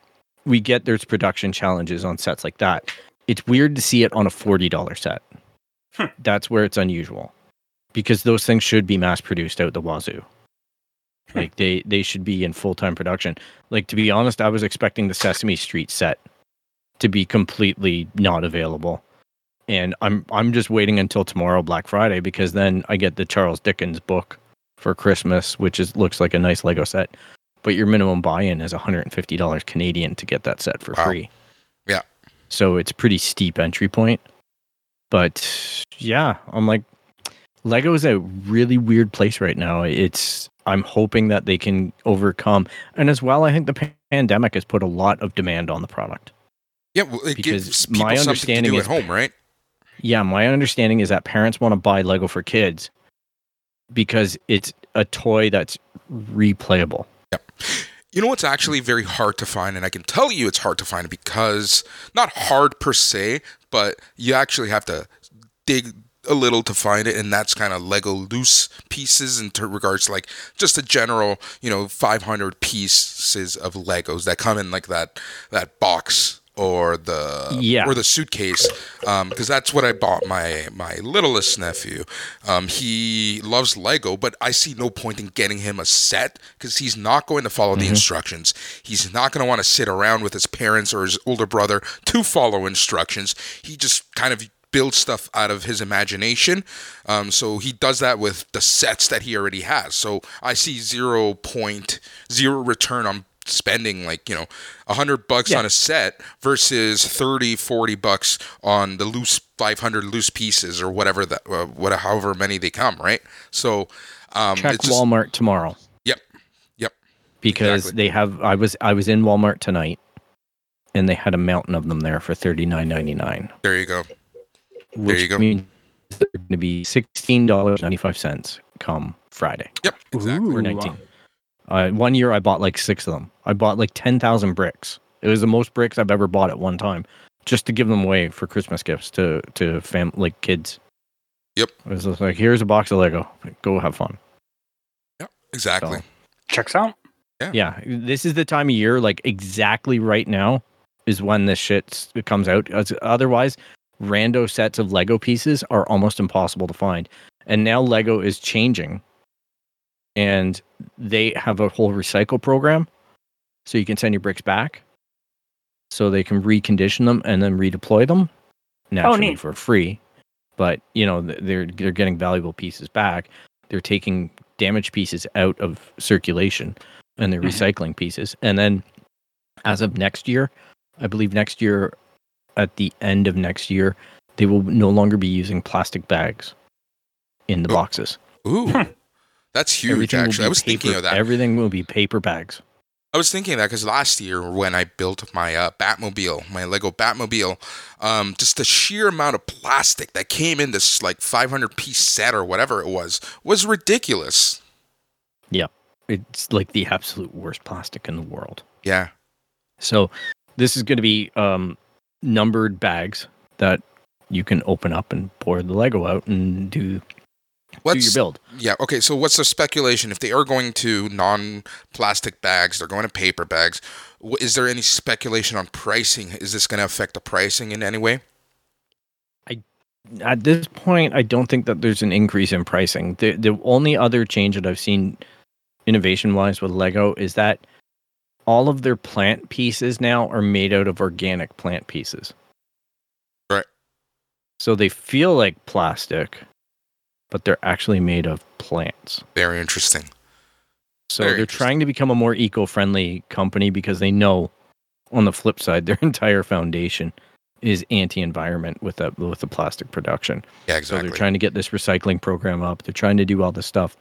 we get there's production challenges on sets like that. It's weird to see it on a forty dollar set. Hmm. That's where it's unusual because those things should be mass produced out the wazoo. Like they they should be in full time production. Like to be honest, I was expecting the Sesame Street set to be completely not available. And I'm I'm just waiting until tomorrow Black Friday because then I get the Charles Dickens book for Christmas, which is looks like a nice Lego set. But your minimum buy-in is $150 Canadian to get that set for Wow. free. Yeah. So it's pretty steep entry point. But yeah, I'm like Lego is a really weird place right now. It's I'm hoping that they can overcome and as well I think the pandemic has put a lot of demand on the product. Yeah, well, it Because my people something to understanding do at is- home, right? Yeah, my understanding is that parents want to buy Lego for kids because it's a toy that's replayable. Yep. You know what's actually very hard to find, and I can tell you it's hard to find because not hard per se, but you actually have to dig a little to find it, and that's kind of Lego loose pieces in ter- regards to like just a general, you know, 500 pieces of Legos that come in like that that box or the Yeah. or the suitcase because that's what I bought my my littlest nephew. Um, he loves Lego, but I see no point in getting him a set because he's not going to follow the instructions. He's not going to want to sit around with his parents or his older brother to follow instructions. He just kind of builds stuff out of his imagination. Um, so he does that with the sets that he already has. So I see zero point zero return on spending like you know a hundred bucks Yeah. on a set versus 30 40 bucks on the loose 500 loose pieces or whatever that uh, what however many they come right so um Check just- Walmart tomorrow yep yep because Exactly. they have I was I was in Walmart tonight and they had a mountain of them there for 39.99 there you go which you go. means they're going to be $16.95 come Friday. yep exactly or Ooh. 19. Uh, one year I bought like six of them. I bought like 10,000 bricks. It was the most bricks I've ever bought at one time just to give them away for Christmas gifts to, to fam like kids. Yep. It was just like, here's a box of Lego. Go have fun. Yep. Exactly So- Checks out. Yeah. Yeah. This is the time of year, like exactly right now is when this shit s- comes out. Otherwise, rando sets of Lego pieces are almost impossible to find. And now Lego is changing and they have a whole recycle program. So you can send your bricks back so they can recondition them and then redeploy them naturally neat. for free. But, you know, they're they're getting valuable pieces back. They're taking damaged pieces out of circulation and they're Mhm. recycling pieces. And then as of next year, I believe next year at the end of next year, they will no longer be using plastic bags in the Oh, boxes. ooh that's huge Everything actually i was thinking of that Everything will be paper bags. I was thinking that because last year when I built my uh, Batmobile, my Lego Batmobile, um, just the sheer amount of plastic that came in this like 500 piece set or whatever it was was ridiculous. Yeah, it's like the absolute worst plastic in the world. Yeah. So this is going to be um, numbered bags that you can open up and pour the Lego out and do, do What's your build. yeah okay? So what's the speculation if they are going to non-plastic bags? They're going to paper bags. Is there any speculation on pricing? Is this going to affect the pricing in any way? I At this point, I don't think that there's an increase in pricing. The the only other change that I've seen innovation wise with Lego is that all of their plant pieces now are made out of organic plant pieces. Right. So they feel like plastic, but they're actually made of plants. Very interesting. So Very they're interesting. trying to become a more eco-friendly company because they know on the flip side their entire foundation is anti-environment with that with the plastic production. Yeah, exactly. So they're trying to get this recycling program up. They're trying to do all this stuff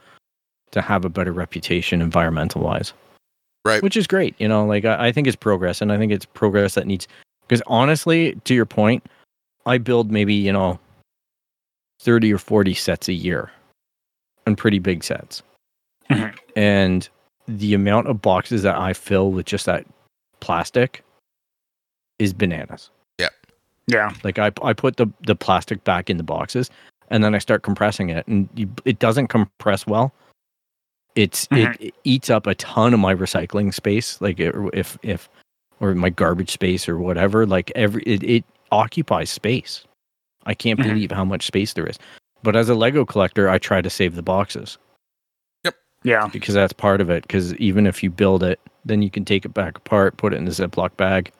to have a better reputation environmental wise. Right. which is great. You know, like I, I think it's progress, and I think it's progress that needs. Because honestly, to your point, I build maybe you know thirty or forty sets a year, and pretty big sets, Mhm. and the amount of boxes that I fill with just that plastic is bananas. Yeah. Yeah. Like I, I put the, the plastic back in the boxes and then I start compressing it and you, it doesn't compress well. It's it, it eats up a ton of my recycling space. Like it, if if or my garbage space or whatever. Like every it, it occupies space. I can't Mhm. believe how much space there is. But as a Lego collector, I try to save the boxes Yep. Yeah. because that's part of it. Because even if you build it, then you can take it back apart, put it in a Ziploc bag,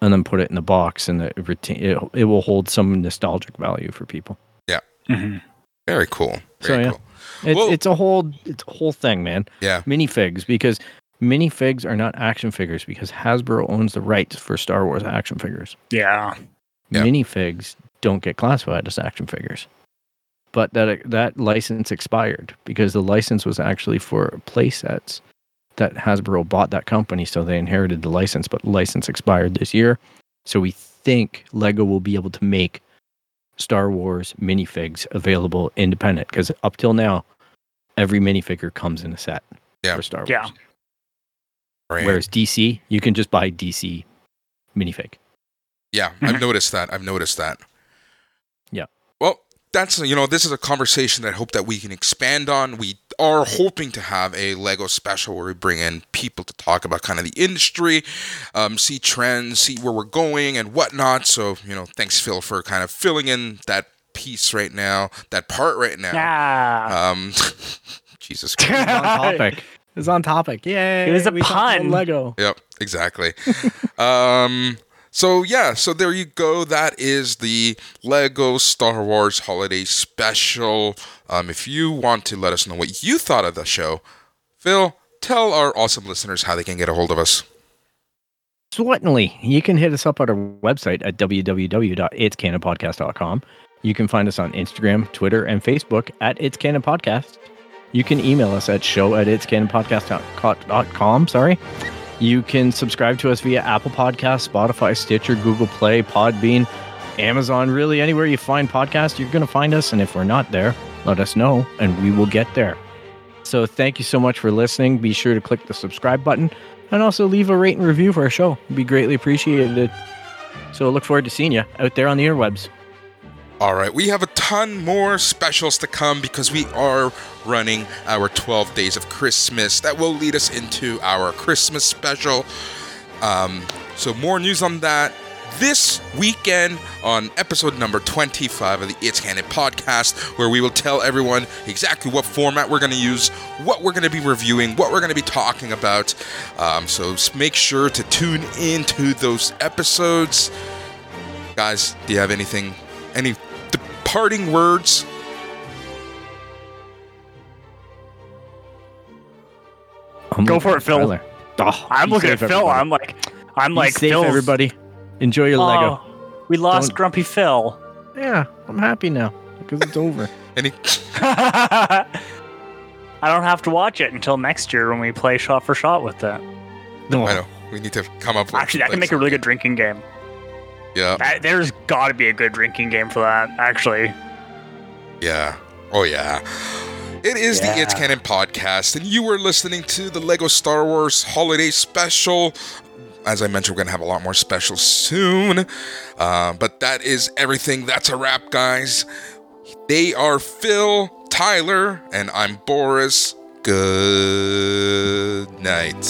and then put it in the box, and it retain it, it will hold some nostalgic value for people. Yeah. hmm Very cool. So, yeah. cool. It's, it's a whole it's a whole thing, man. Yeah. Minifigs because minifigs are not action figures because Hasbro owns the rights for Star Wars action figures. Yeah. Yeah. Minifigs don't get classified as action figures. But that that license expired because the license was actually for play sets that Hasbro bought that company, so they inherited the license, but the license expired this year. So we think Lego will be able to make Star Wars minifigs available independent because up till now, every minifigure comes in a set Yeah. for Star Wars. Yeah. Right. Whereas DC, you can just buy DC minifig. Yeah, I've noticed that. I've noticed that. Yeah. Well, that's you know, this is a conversation that I hope that we can expand on. We are hoping to have a Lego special where we bring in people to talk about kind of the industry, um, see trends, see where we're going and whatnot. So, you know, thanks Phil for kind of filling in that piece right now, that part right now. Yeah. Um Jesus Christ. It's on topic. It's on topic. Yay! It was a we pun. Lego. Yep, exactly. um, so yeah, so there you go. That is the Lego Star Wars Holiday Special. Um, if you want to let us know what you thought of the show, Phil, tell our awesome listeners how they can get a hold of us. Certainly. You can hit us up at our website at www.itscanonpodcast.com. You can find us on Instagram, Twitter, and Facebook at It's Canon Podcast. You can email us at show at itscanonpodcast.com. Sorry. You can subscribe to us via Apple Podcasts, Spotify, Stitcher, Google Play, Podbean, Amazon. Really, anywhere you find podcasts, you're going to find us. And if we're not there, let us know and we will get there. So thank you so much for listening. Be sure to click the subscribe button and also leave a rate and review for our show. It'd be greatly appreciated. So look forward to seeing you out there on the interwebs. All right, we have a ton more specials to come because we are running our 12 days of Christmas. That will lead us into our Christmas special. Um, so, more news on that this weekend on episode number 25 of the It's Canon podcast, where we will tell everyone exactly what format we're going to use, what we're going to be reviewing, what we're going to be talking about. Um, so, make sure to tune into those episodes. Guys, do you have anything, any departing words? I'm Go for it, Phil. Tyler. Oh, I'm looking at Phil. everybody. I'm like, I'm Be like, safe, Phil's- everybody. Enjoy your Lego. Oh, we lost Don't- Grumpy Phil. Yeah, I'm happy now because it's over. Any? I don't have to watch it until next year when we play shot for shot with that. No, I know we need to come up with. Actually, that can like, make a really good drinking game. Yeah, That, there's got to be a good drinking game for that. Actually, yeah, oh yeah. It is the It's Yeah. Canon podcast, and you were listening to the Lego Star Wars Holiday Special. As I mentioned, we're gonna have a lot more specials soon. Uh, but that is everything. That's a wrap, guys. They are Phil, Tyler, and I'm Boris. Good night.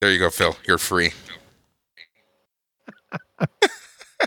There you go, Phil. You're free.